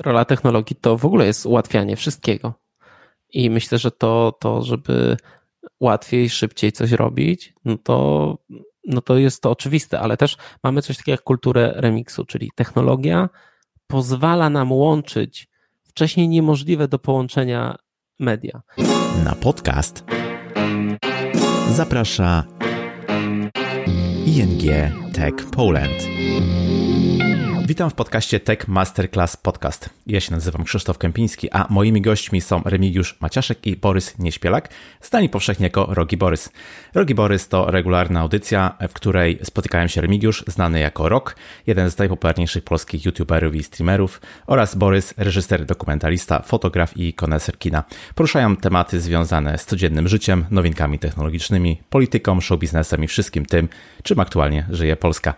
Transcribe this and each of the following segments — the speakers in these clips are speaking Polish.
rola technologii to w ogóle jest ułatwianie wszystkiego. I myślę, że to, to żeby łatwiej, szybciej coś robić, no to, no to jest to oczywiste, ale też mamy coś takiego jak kulturę remiksu, czyli technologia pozwala nam łączyć wcześniej niemożliwe do połączenia media. Na podcast zaprasza ING Tech Poland. Witam w podcaście Tech Masterclass Podcast. Ja się nazywam Krzysztof Kępiński, a moimi gośćmi są Remigiusz Maciaszek i Borys Nieśpielak, znani powszechnie jako Rogi Borys. Rogi Borys to regularna audycja, w której spotykają się Remigiusz, znany jako Rok, jeden z najpopularniejszych polskich youtuberów i streamerów, oraz Borys, reżyser, dokumentalista, fotograf i koneser kina. Poruszają tematy związane z codziennym życiem, nowinkami technologicznymi, polityką, showbiznesem i wszystkim tym, czym aktualnie żyje Polska.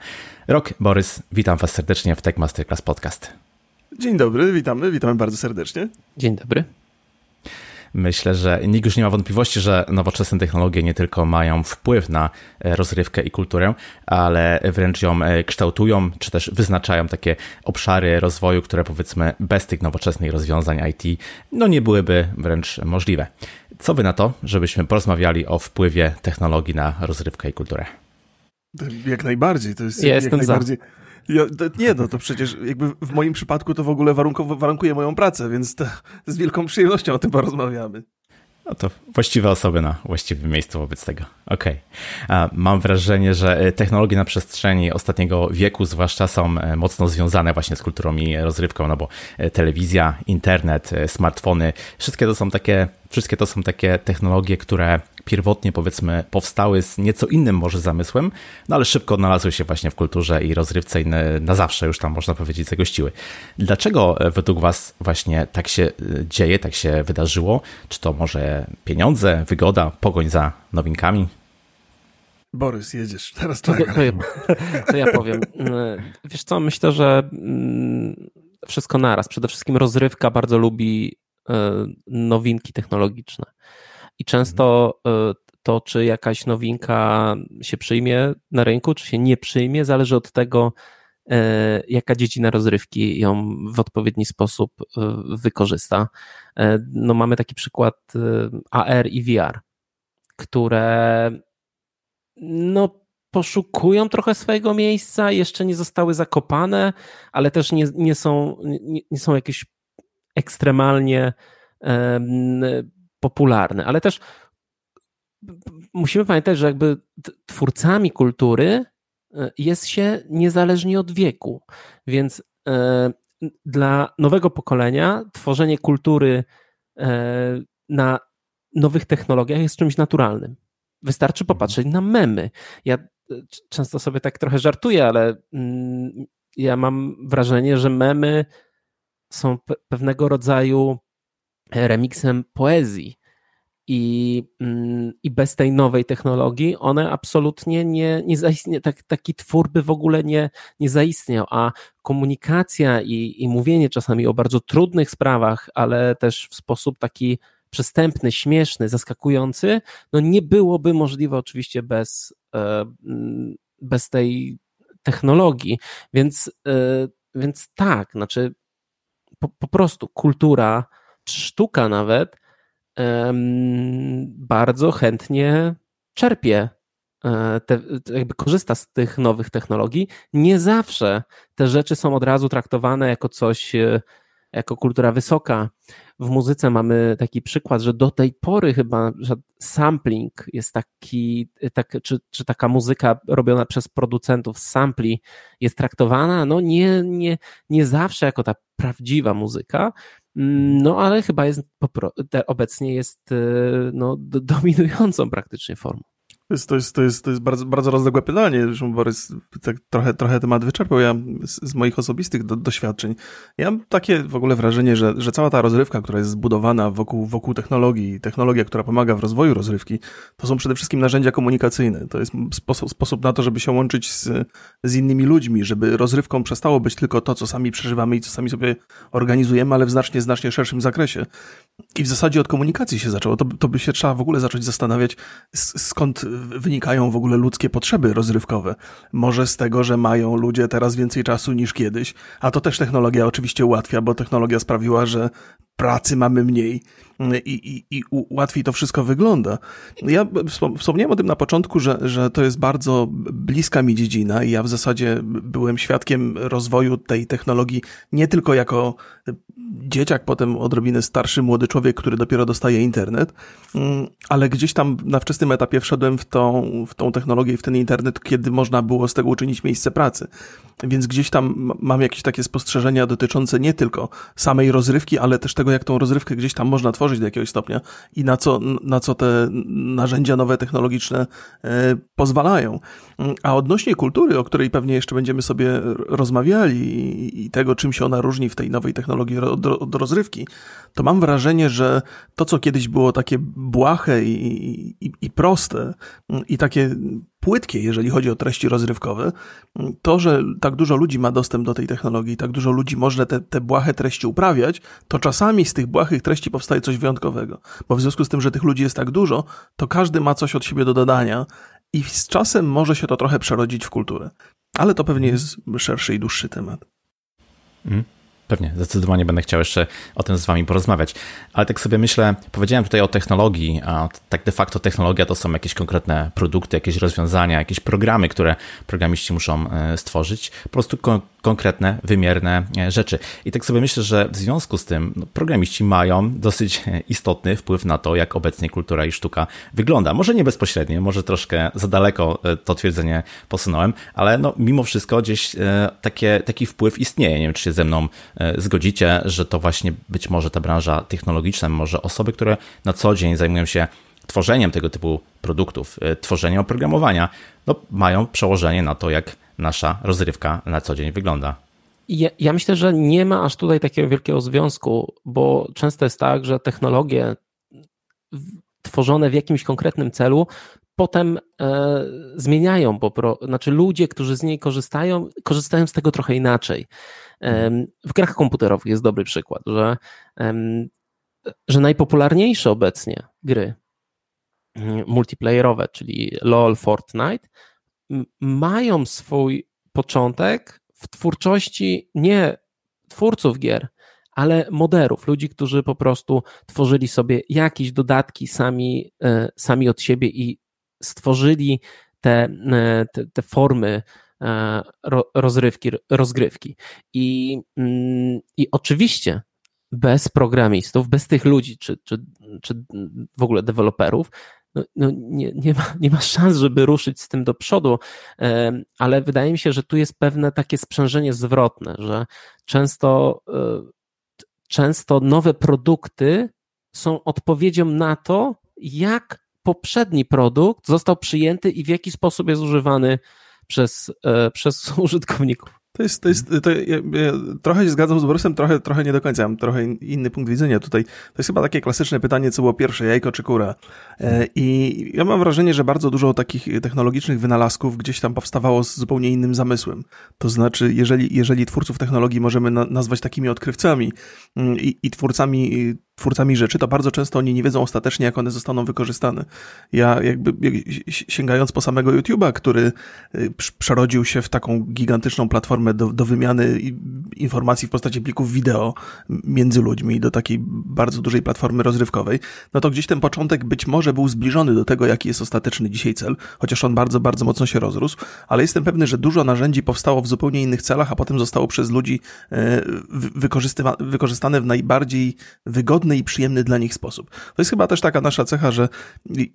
Rok, Borys, witam Was serdecznie w Tech Masterclass Podcast. Dzień dobry, witamy, witamy bardzo serdecznie. Dzień dobry. Myślę, że nikt już nie ma wątpliwości, że nowoczesne technologie nie tylko mają wpływ na e, rozrywkę i kulturę, ale wręcz ją e, kształtują, czy też wyznaczają takie obszary rozwoju, które powiedzmy bez tych nowoczesnych rozwiązań IT no nie byłyby wręcz możliwe. Co wy na to, żebyśmy porozmawiali o wpływie technologii na rozrywkę i kulturę? Jak najbardziej, to jest ja jak jestem najbardziej. Za. Ja, to, nie, no to przecież jakby w moim przypadku to w ogóle warunkuje moją pracę, więc to, z wielką przyjemnością o tym porozmawiamy. No to właściwe osoby na właściwym miejscu wobec tego. Okej. Okay. Mam wrażenie, że e, technologie na przestrzeni ostatniego wieku zwłaszcza są e, mocno związane właśnie z kulturą i rozrywką, no bo e, telewizja, internet, smartfony, wszystkie to są takie, wszystkie to są takie technologie, które pierwotnie powiedzmy powstały z nieco innym może zamysłem, no ale szybko odnalazły się właśnie w kulturze i rozrywce i na zawsze już tam można powiedzieć zagościły. Dlaczego według Was właśnie tak się dzieje, tak się wydarzyło? Czy to może pieniądze, wygoda, pogoń za nowinkami? Borys, jedziesz, teraz to, to, ja, to ja powiem. Wiesz co, myślę, że mm, wszystko naraz. Przede wszystkim rozrywka bardzo lubi e, nowinki technologiczne. I często e, to, czy jakaś nowinka się przyjmie na rynku, czy się nie przyjmie, zależy od tego, e, jaka dziedzina rozrywki ją w odpowiedni sposób wykorzysta. No, mamy taki przykład AR i VR, które no, poszukują trochę swojego miejsca, jeszcze nie zostały zakopane, ale też nie, nie, są, nie, nie są jakieś ekstremalnie popularne. Ale też musimy pamiętać, że jakby twórcami kultury e, jest się niezależnie od wieku. Więc e, dla nowego pokolenia tworzenie kultury e, na nowych technologiach jest czymś naturalnym. Wystarczy popatrzeć na memy. Ja często sobie tak trochę żartuję, ale mm, ja mam wrażenie, że memy są pewnego rodzaju remiksem poezji. I, mm, I bez tej nowej technologii one absolutnie nie, nie zaistnieją. Tak, taki twór by w ogóle nie, nie zaistniał. A komunikacja i, i mówienie czasami o bardzo trudnych sprawach, ale też w sposób taki przystępny, śmieszny, zaskakujący, no nie byłoby możliwe oczywiście bez, e, bez tej technologii. Więc, e, więc tak, znaczy po, po prostu kultura, sztuka nawet bardzo chętnie czerpie e, te, jakby korzysta z tych nowych technologii. Nie zawsze te rzeczy są od razu traktowane jako coś, jako kultura wysoka w muzyce mamy taki przykład, że do tej pory chyba sampling jest taki, tak, czy, czy taka muzyka robiona przez producentów sampli jest traktowana, no nie, nie, nie zawsze jako ta prawdziwa muzyka, no ale chyba jest, obecnie jest no, dominującą praktycznie formą. To jest, to jest, to jest, to jest bardzo, bardzo rozległe pytanie. Zresztą Borys tak trochę, trochę temat wyczerpał ja z, z moich osobistych do, doświadczeń. Ja mam takie w ogóle wrażenie, że, że cała ta rozrywka, która jest zbudowana wokół, wokół technologii, technologia, która pomaga w rozwoju rozrywki, to są przede wszystkim narzędzia komunikacyjne. To jest sposób, sposób na to, żeby się łączyć z, z innymi ludźmi, żeby rozrywką przestało być tylko to, co sami przeżywamy i co sami sobie organizujemy, ale w znacznie, znacznie szerszym zakresie. I w zasadzie od komunikacji się zaczęło. To, to by się trzeba w ogóle zacząć zastanawiać, skąd wynikają w ogóle ludzkie potrzeby rozrywkowe. Może z tego, że mają ludzie teraz więcej czasu niż kiedyś, a to też technologia oczywiście ułatwia, bo technologia sprawiła, że pracy mamy mniej i, i, i łatwiej to wszystko wygląda. Ja wspomniałem o tym na początku, że, że to jest bardzo bliska mi dziedzina i ja w zasadzie byłem świadkiem rozwoju tej technologii nie tylko jako dzieciak, potem odrobinę starszy młody człowiek, który dopiero dostaje internet, ale gdzieś tam na wczesnym etapie wszedłem w tą, w tą technologię i w ten internet, kiedy można było z tego uczynić miejsce pracy. Więc gdzieś tam mam jakieś takie spostrzeżenia dotyczące nie tylko samej rozrywki, ale też tego, jak tą rozrywkę gdzieś tam można tworzyć do jakiegoś stopnia i na co, na co te narzędzia nowe technologiczne e, pozwalają. A odnośnie kultury, o której pewnie jeszcze będziemy sobie rozmawiali i tego, czym się ona różni w tej nowej technologii od, od rozrywki, to mam wrażenie, że to, co kiedyś było takie błahe i, i, i proste i takie płytkie, jeżeli chodzi o treści rozrywkowe, to, że tak dużo ludzi ma dostęp do tej technologii, tak dużo ludzi może te, te błahe treści uprawiać, to czasami z tych błahych treści powstaje coś wyjątkowego. Bo w związku z tym, że tych ludzi jest tak dużo, to każdy ma coś od siebie do dodania i z czasem może się to trochę przerodzić w kulturę. Ale to pewnie jest szerszy i dłuższy temat. Mm. Pewnie, zdecydowanie będę chciał jeszcze o tym z Wami porozmawiać. Ale tak sobie myślę, powiedziałem tutaj o technologii, a tak de facto technologia to są jakieś konkretne produkty, jakieś rozwiązania, jakieś programy, które programiści muszą e, stworzyć. Po prostu konkretne, wymierne e, rzeczy. I tak sobie myślę, że w związku z tym no, programiści mają dosyć e, istotny wpływ na to, jak obecnie kultura i sztuka wygląda. Może nie bezpośrednio, może troszkę za daleko to twierdzenie posunąłem, ale no, mimo wszystko gdzieś takie, taki wpływ istnieje. Nie wiem, czy się ze mną E, zgodzicie, że to właśnie być może ta branża technologiczna, może osoby, które na co dzień zajmują się tworzeniem tego typu produktów, e, tworzeniem oprogramowania, no, mają przełożenie na to, jak nasza rozrywka na co dzień wygląda. Ja, ja, myślę, że nie ma aż tutaj takiego wielkiego związku, bo często jest tak, że technologie tworzone w jakimś konkretnym celu potem e, zmieniają, bo pro, znaczy ludzie, którzy z niej korzystają, korzystają z tego trochę inaczej. W grach komputerowych jest dobry przykład, że, że najpopularniejsze obecnie gry mm, multiplayerowe, czyli LOL, Fortnite, mają swój początek w twórczości nie twórców gier, ale moderów, ludzi, którzy po prostu tworzyli sobie jakieś dodatki sami, e, sami od siebie i stworzyli te, e, te, te formy E, rozrywki, rozgrywki. I, mm, I oczywiście bez programistów, bez tych ludzi, czy, czy, czy w ogóle deweloperów, no, no nie, nie, ma, nie ma szans, żeby ruszyć z tym do przodu, ale wydaje mi się, że tu jest pewne takie sprzężenie zwrotne, że często, e, często nowe produkty są odpowiedzią na to, jak poprzedni produkt został przyjęty i w jaki sposób jest używany przez, e, przez użytkowników. To jest, to jest, to ja, ja trochę się zgadzam z Borysem, trochę, trochę nie do końca, mam trochę inny punkt widzenia tutaj. To jest chyba takie klasyczne pytanie, co było pierwsze, jajko czy kura. E, I ja mam wrażenie, że bardzo dużo takich technologicznych wynalazków gdzieś tam powstawało z zupełnie innym zamysłem. To znaczy, jeżeli, jeżeli twórców technologii możemy na, nazwać takimi odkrywcami mm, i, i twórcami twórcami rzeczy, to bardzo często oni nie wiedzą ostatecznie, jak one zostaną wykorzystane. Ja jakby sięgając po samego YouTube'a, który y, przerodził się w taką gigantyczną platformę do, do wymiany informacji w postaci plików wideo między ludźmi, do takiej bardzo dużej platformy rozrywkowej, no to gdzieś ten początek być może był zbliżony do tego, jaki jest ostateczny dzisiaj cel, chociaż on bardzo, bardzo mocno się rozrósł, ale jestem pewny, że dużo narzędzi powstało w zupełnie innych celach, a potem zostało przez ludzi e, wykorzystane w najbardziej wygodny i przyjemny dla nich sposób. To jest chyba też taka nasza cecha, że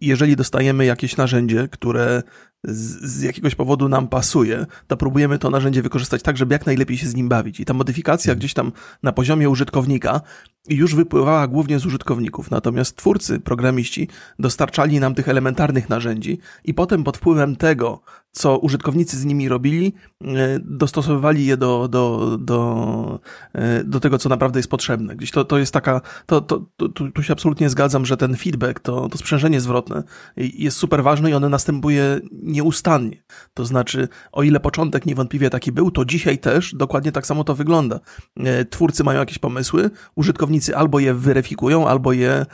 jeżeli dostajemy jakieś narzędzie, które z, z, jakiegoś powodu nam pasuje, to próbujemy to narzędzie wykorzystać tak, żeby jak najlepiej się z nim bawić. I ta modyfikacja gdzieś tam na poziomie użytkownika już wypływała głównie z użytkowników. Natomiast twórcy, programiści dostarczali nam tych elementarnych narzędzi i potem pod wpływem tego, co użytkownicy z nimi robili, e, dostosowywali je do, do, do, e, do tego, co naprawdę jest potrzebne. Gdzieś to, to jest taka, to, to, to, tu się absolutnie zgadzam, że ten feedback, to, to sprzężenie zwrotne jest super ważne i one następuje nieustannie. To znaczy, o ile początek niewątpliwie taki był, to dzisiaj też dokładnie tak samo to wygląda. E, twórcy mają jakieś pomysły, użytkownicy albo je weryfikują, albo je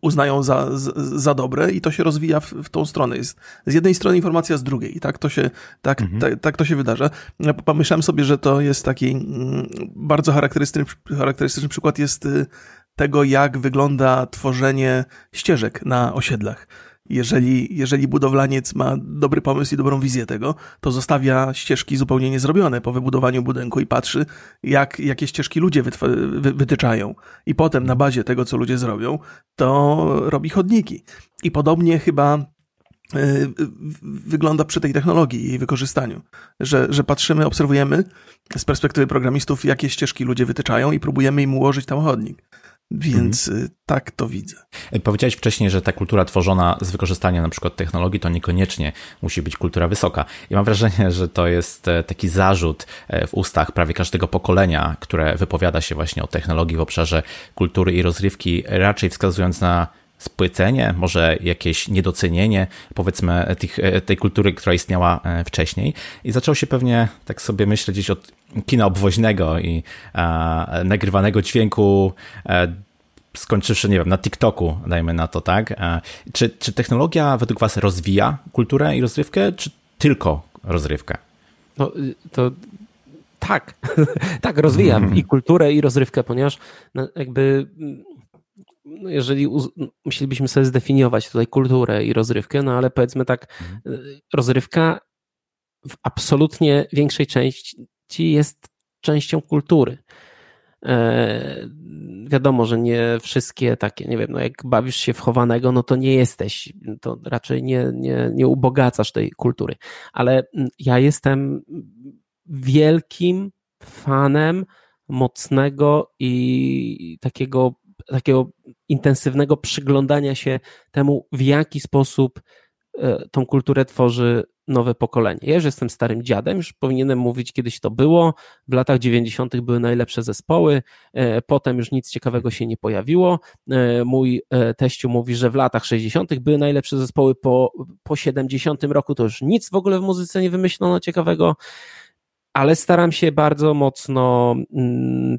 uznają za, za dobre i to się rozwija w, w tą stronę. Jest z jednej strony informacja, z drugiej i tak to się, tak, mhm. tak, tak, to się wydarza. Ja pomyślałem sobie, że to jest taki mm, bardzo charakterystyczny, charakterystyczny przykład jest y, tego, jak wygląda tworzenie ścieżek na osiedlach jeżeli, jeżeli budowlaniec ma dobry pomysł i dobrą wizję tego, to zostawia ścieżki zupełnie niezrobione po wybudowaniu budynku i patrzy, jak, jakie ścieżki ludzie wy, wytyczają. I potem na bazie tego, co ludzie zrobią, to robi chodniki. I podobnie chyba wygląda przy tej technologii i jej wykorzystaniu, że, że patrzymy, obserwujemy z perspektywy programistów, jakie ścieżki ludzie wytyczają i próbujemy im ułożyć tam chodnik. Więc mhm. tak to widzę. Powiedziałeś wcześniej, że ta kultura tworzona z wykorzystaniem na przykład technologii to niekoniecznie musi być kultura wysoka. I mam wrażenie, że to jest e, taki zarzut e, w ustach prawie każdego pokolenia, które wypowiada się właśnie o technologii w obszarze kultury i rozrywki, raczej wskazując na spłycenie, może jakieś niedocenienie, powiedzmy, tych, tej kultury, która istniała wcześniej. I zaczął się pewnie, tak sobie myśleć, gdzieś od kina obwoźnego i e, nagrywanego dźwięku, e, skończywszy, nie wiem, na TikToku, dajmy na to, tak? E, czy, czy technologia według Was rozwija kulturę i rozrywkę, czy tylko rozrywkę? No, to tak, tak, rozwijam i kulturę, i rozrywkę, ponieważ no, jakby no jeżeli musielibyśmy sobie zdefiniować tutaj kulturę i rozrywkę, no ale powiedzmy tak, mhm. rozrywka w absolutnie większej części jest częścią kultury. E, wiadomo, że nie wszystkie takie, nie wiem, no jak bawisz się w chowanego, no to nie jesteś, to raczej nie, nie, nie ubogacasz tej kultury. Ale ja jestem wielkim fanem mocnego i takiego, takiego intensywnego przyglądania się temu, w jaki sposób e, tą kulturę tworzy nowe pokolenie. Ja już jestem starym dziadem, już powinienem mówić, kiedyś to było. W latach 90. były najlepsze zespoły, e, potem już nic ciekawego się nie pojawiło. E, mój teściu mówi, że w latach 60. były najlepsze zespoły, po, po 70 roku to już nic w ogóle w muzyce nie wymyślono ciekawego, ale staram się bardzo mocno mm,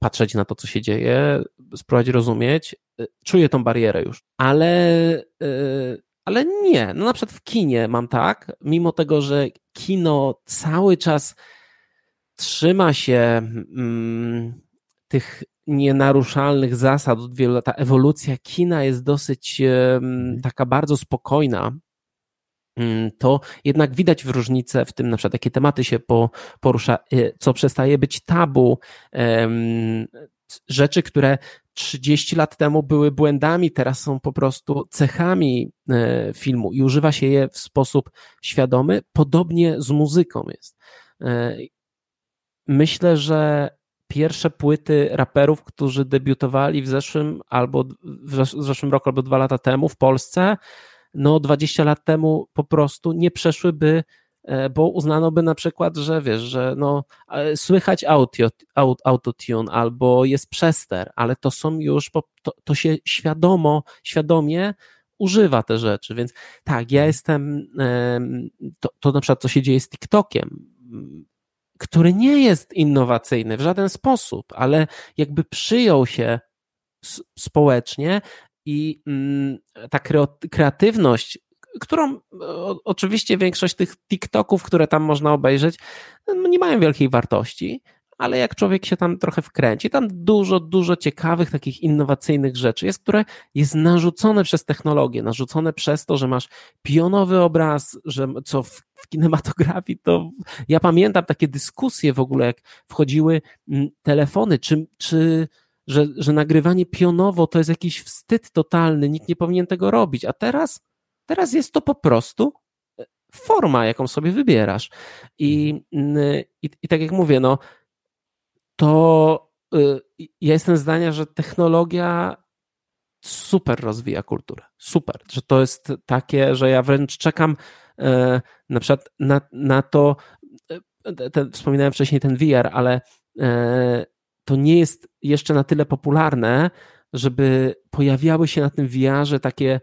patrzeć na to, co się dzieje, spróbować rozumieć. Y, czuję tą barierę już, ale, y, ale nie. No na przykład w kinie mam tak, mimo tego, że kino cały czas trzyma się mm, tych nienaruszalnych zasad od wielu lat. Ta ewolucja kina jest dosyć mm, taka bardzo spokojna. Mm, to jednak widać w różnicę w tym, na przykład, jakie tematy się porusza, y, co przestaje być tabu, rzeczy, które 30 lat temu były błędami, teraz są po prostu cechami e, filmu i używa się je w sposób świadomy. Podobnie z muzyką jest. E, myślę, że pierwsze płyty raperów, którzy debiutowali w zeszłym albo w zeszłym roku albo dwa lata temu w Polsce, no 20 lat temu po prostu nie przeszłyby E, bo uznano by na przykład, że wiesz, że no, e, słychać audio, autotune albo jest przester, ale to są już, to, to się świadomo, świadomie używa te rzeczy, więc tak, ja jestem, to, to na przykład co się dzieje z TikTokiem, który nie jest innowacyjny w żaden sposób, ale jakby przyjął się społecznie i mm, ta kreatywność którą oczywiście większość tych TikToków, które tam można obejrzeć, no, nie mają wielkiej wartości, ale jak człowiek się tam trochę wkręci, tam dużo, dużo ciekawych, takich innowacyjnych rzeczy jest, które jest narzucone przez technologię, narzucone przez to, że masz pionowy obraz, że co w, w kinematografii, to ja pamiętam takie dyskusje w ogóle, jak wchodziły mm, telefony, czy, czy że, że nagrywanie pionowo to jest jakiś wstyd totalny, nikt nie powinien tego robić, a teraz Teraz jest to po prostu e, forma, jaką sobie wybierasz. I, mm, i, i tak jak mówię, no to y, ja jestem zdania, że technologia super rozwija kulturę. Super. Że to jest takie, że ja wręcz czekam e, na przykład na, na to, e, ten, wspominałem wcześniej ten VR, ale to nie jest jeszcze na tyle popularne, żeby pojawiały się na tym VR-ze takie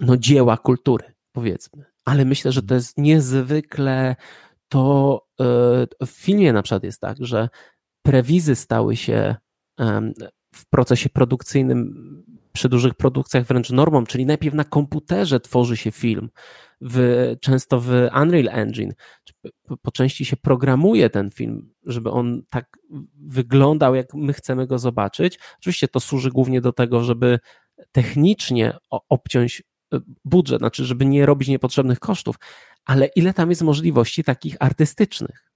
no, dzieła kultury, powiedzmy. Ale myślę, że to jest niezwykle to e, w filmie na przykład jest tak, że prewizy stały się w procesie produkcyjnym przy dużych produkcjach wręcz normą, czyli najpierw na komputerze tworzy się film, w, często w Unreal Engine. Po części się programuje ten film, żeby on tak wyglądał, jak my chcemy go zobaczyć. Oczywiście to służy głównie do tego, żeby technicznie obciąć e, budżet, znaczy, żeby nie robić niepotrzebnych kosztów, ale ile tam jest możliwości takich artystycznych.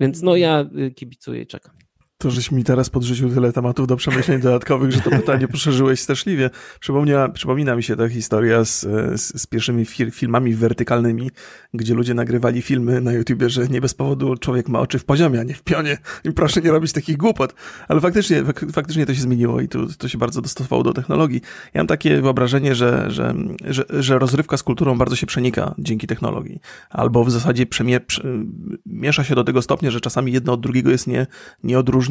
Więc no ja y, kibicuję i czekam. To, żeś mi teraz podrzucił tyle tematów do przemyśleń dodatkowych, że to pytanie poszerzyłeś straszliwie. Przypomnia, przypomina mi się ta historia z, z, z pierwszymi fir, filmami wertykalnymi, gdzie ludzie nagrywali filmy na YouTubie, że nie bez powodu człowiek ma oczy w poziomie, a nie w pionie. I proszę nie robić takich głupot. Ale faktycznie, faktycznie to się zmieniło i to, to się bardzo dostosowało do technologii. Ja mam takie wyobrażenie, że, że, że, że rozrywka z kulturą bardzo się przenika dzięki technologii. Albo w zasadzie przemie, miesza się do tego stopnia, że czasami jedno od drugiego jest nie, nieodróżnione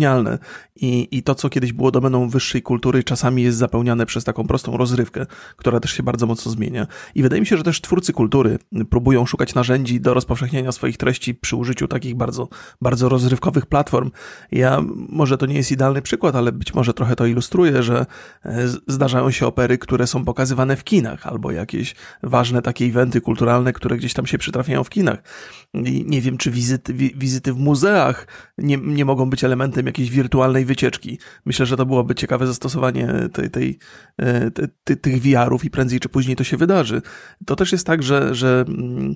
i, I to, co kiedyś było domeną wyższej kultury, czasami jest zapełniane przez taką prostą rozrywkę, która też się bardzo mocno zmienia. I wydaje mi się, że też twórcy kultury próbują szukać narzędzi do rozpowszechniania swoich treści przy użyciu takich bardzo, bardzo rozrywkowych platform. Ja, może to nie jest idealny przykład, ale być może trochę to ilustruje, że e, zdarzają się opery, które są pokazywane w kinach, albo jakieś ważne takie eventy kulturalne, które gdzieś tam się przytrafiają w kinach. I nie wiem, czy wizyty, wizyty w muzeach nie, nie mogą być elementem jakiejś wirtualnej wycieczki. Myślę, że to byłoby ciekawe zastosowanie tej, tej, e, tych VR-ów i prędzej czy później to się wydarzy. To też jest tak, że, że mm,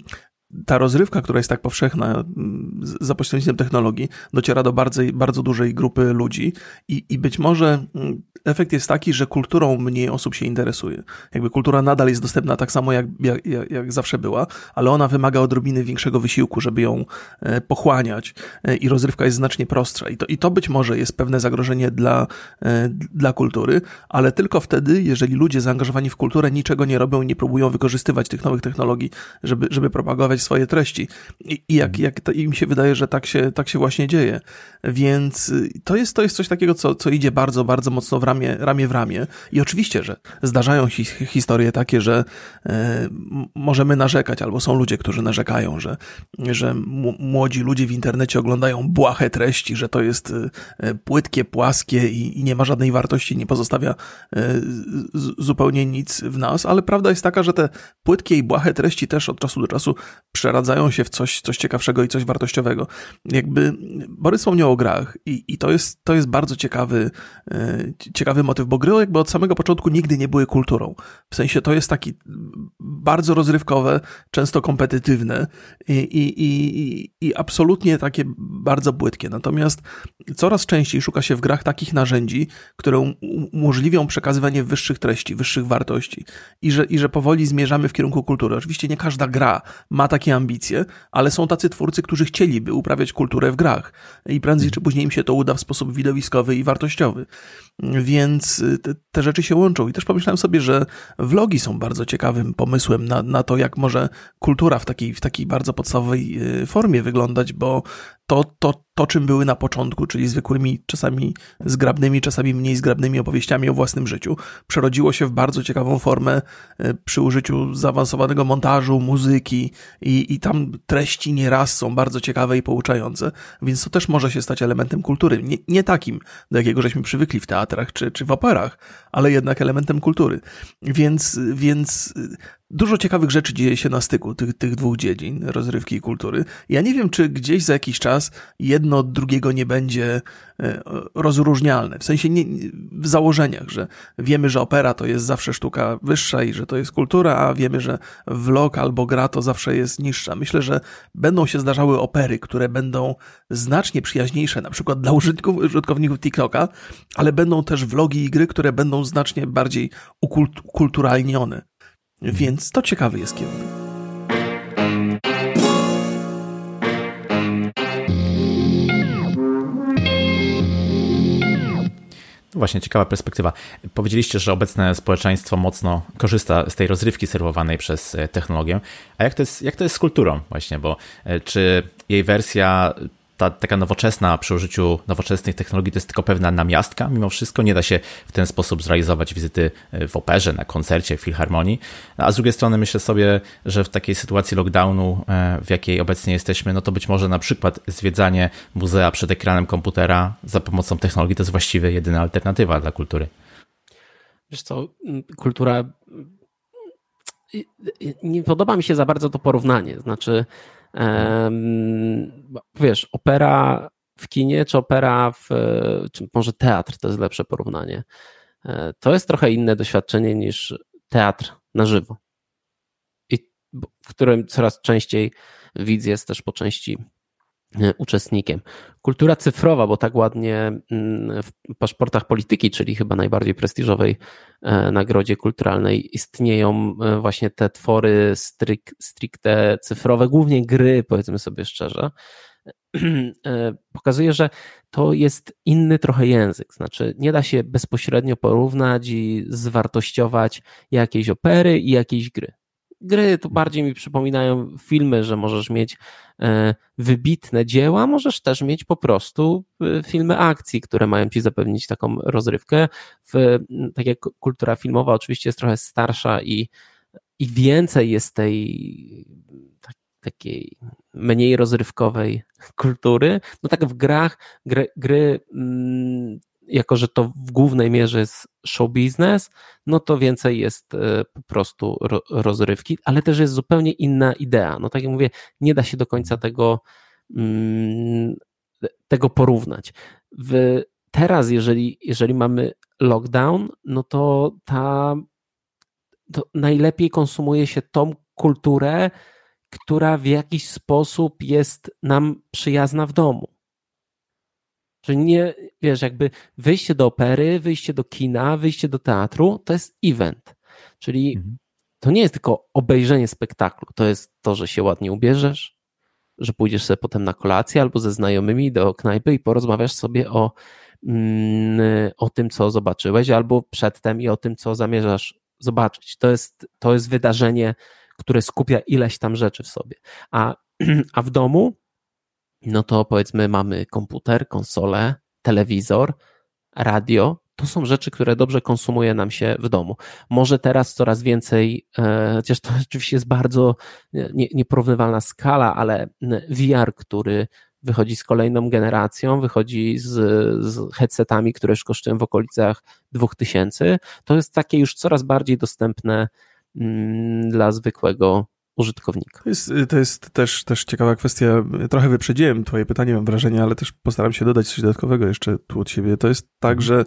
ta rozrywka, która jest tak powszechna mm, za pośrednictwem technologii, dociera do bardzo, bardzo dużej grupy ludzi i, i być może mm, efekt jest taki, że kulturą mniej osób się interesuje. Jakby kultura nadal jest dostępna tak samo, jak, jak, jak zawsze była, ale ona wymaga odrobiny większego wysiłku, żeby ją e, pochłaniać e, i rozrywka jest znacznie prostsza. I to, i to być może jest pewne zagrożenie dla, e, dla kultury, ale tylko wtedy, jeżeli ludzie zaangażowani w kulturę niczego nie robią i nie próbują wykorzystywać tych nowych technologii, żeby, żeby propagować swoje treści. I, i jak, jak to, im się wydaje, że tak się, tak się właśnie dzieje. Więc y, to jest, to jest coś takiego, co, co idzie bardzo, bardzo mocno w ramię, ramię w ramię. I oczywiście, że zdarzają się historie takie, że e, możemy narzekać, albo są ludzie, którzy narzekają, że, że młodzi ludzie w internecie oglądają błahe treści, że to jest e, płytkie, płaskie i, i nie ma żadnej wartości, nie pozostawia e, z, zupełnie nic w nas, ale prawda jest taka, że te płytkie i błahe treści też od czasu do czasu przeradzają się w coś, coś ciekawszego i coś wartościowego. Jakby Borys wspomniał o grach i, i to, jest, to jest bardzo ciekawy, e, ciekawy motyw, bo gry jakby od samego początku nigdy nie były kulturą. W sensie to jest taki bardzo rozrywkowe, często kompetytywne i, i, i, i absolutnie takie bardzo błytkie. Natomiast coraz częściej szuka się w grach takich narzędzi, które umożliwią przekazywanie wyższych treści, wyższych wartości i że, i że powoli zmierzamy w kierunku kultury. Oczywiście nie każda gra ma takie ambicje, ale są tacy twórcy, którzy chcieliby uprawiać kulturę w grach i prędzej czy później im się to uda w sposób widowiskowy i wartościowy. Więc y, te, te rzeczy się łączą. I też pomyślałem sobie, że vlogi są bardzo ciekawym pomysłem na, na to, jak może kultura w takiej, w takiej bardzo podstawowej y, formie wyglądać, bo to, to, to, czym były na początku, czyli zwykłymi, czasami zgrabnymi, czasami mniej zgrabnymi opowieściami o własnym życiu, przerodziło się w bardzo ciekawą formę e, przy użyciu zaawansowanego montażu, muzyki i, i tam treści nieraz są bardzo ciekawe i pouczające, więc to też może się stać elementem kultury. Nie, nie takim, do jakiego żeśmy przywykli w teatrach czy, czy w operach, ale jednak elementem kultury. Więc, więc Dużo ciekawych rzeczy dzieje się na styku tych, tych dwóch dziedzin, rozrywki i kultury. Ja nie wiem, czy gdzieś za jakiś czas jedno od drugiego nie będzie e, rozróżnialne. W sensie nie, w założeniach, że wiemy, że opera to jest zawsze sztuka wyższa i że to jest kultura, a wiemy, że vlog albo gra to zawsze jest niższa. Myślę, że będą się zdarzały opery, które będą znacznie przyjaźniejsze, na przykład dla użytkowników TikToka, ale będą też vlogi i gry, które będą znacznie bardziej ukulturalnione więc to ciekawy jest kierunek. No właśnie, ciekawa perspektywa. Powiedzieliście, że obecne społeczeństwo mocno korzysta z tej rozrywki serwowanej przez e, technologię. A jak to jest, jak to jest z kulturą właśnie, bo e, czy jej wersja ta taka nowoczesna przy użyciu nowoczesnych technologii to jest tylko pewna namiastka. Mimo wszystko nie da się w ten sposób zrealizować wizyty w operze, na koncercie, w filharmonii. A z drugiej strony myślę sobie, że w takiej sytuacji lockdownu, w jakiej obecnie jesteśmy, no to być może na przykład zwiedzanie muzea przed ekranem komputera za pomocą technologii to jest właściwie jedyna alternatywa dla kultury. Wiesz co, kultura. Nie podoba mi się za bardzo to porównanie. Znaczy, wiesz, opera w kinie, czy opera w. czy może teatr to jest lepsze porównanie. E, to jest trochę inne doświadczenie niż teatr na żywo. I w którym coraz częściej widz jest też po części uczestnikiem. Kultura cyfrowa, bo tak ładnie mm, w paszportach polityki, czyli chyba najbardziej prestiżowej e, nagrodzie kulturalnej, istnieją e, właśnie te twory stricte cyfrowe, głównie gry, powiedzmy sobie szczerze. Pokazuje, że to jest inny trochę język, znaczy nie da się bezpośrednio porównać i zwartościować jakiejś opery i jakiejś gry. Gry to bardziej mi przypominają filmy, że możesz mieć e, wybitne dzieła, możesz też mieć po prostu e, filmy akcji, które mają ci zapewnić taką rozrywkę. W, tak jak kultura filmowa oczywiście jest trochę starsza i, i więcej jest tej tak, takiej mniej rozrywkowej kultury. No tak w grach gry, gry mm, jako że to w głównej mierze jest show business, no to więcej jest e, po prostu rozrywki, ale też jest zupełnie inna idea. No tak jak mówię, nie da się do końca tego, mm, tego porównać. W, teraz, jeżeli, jeżeli mamy lockdown, no to ta to najlepiej konsumuje się tą kulturę, która w jakiś sposób jest nam przyjazna w domu. Że nie, wiesz, jakby wyjście do opery, wyjście do kina, wyjście do teatru to jest event. Czyli mhm. to nie jest tylko obejrzenie spektaklu, to jest to, że się ładnie ubierzesz, że pójdziesz sobie potem na kolację albo ze znajomymi do knajpy i porozmawiasz sobie o, mm, o tym, co zobaczyłeś, albo przedtem i o tym, co zamierzasz zobaczyć. To jest, to jest wydarzenie, które skupia ileś tam rzeczy w sobie. A, a w domu no to powiedzmy mamy komputer, konsolę, telewizor, radio. To są rzeczy, które dobrze konsumuje nam się w domu. Może teraz coraz więcej, e, chociaż to oczywiście jest bardzo nie, nieporównywalna skala, ale VR, który wychodzi z kolejną generacją, wychodzi z, z headsetami, które już kosztują w okolicach 2000, to jest takie już coraz bardziej dostępne mm, dla zwykłego użytkownika. To jest, to jest też, też ciekawa kwestia. Trochę wyprzedziłem Twoje pytanie, mam wrażenie, ale też postaram się dodać coś dodatkowego jeszcze tu od siebie. To jest tak, że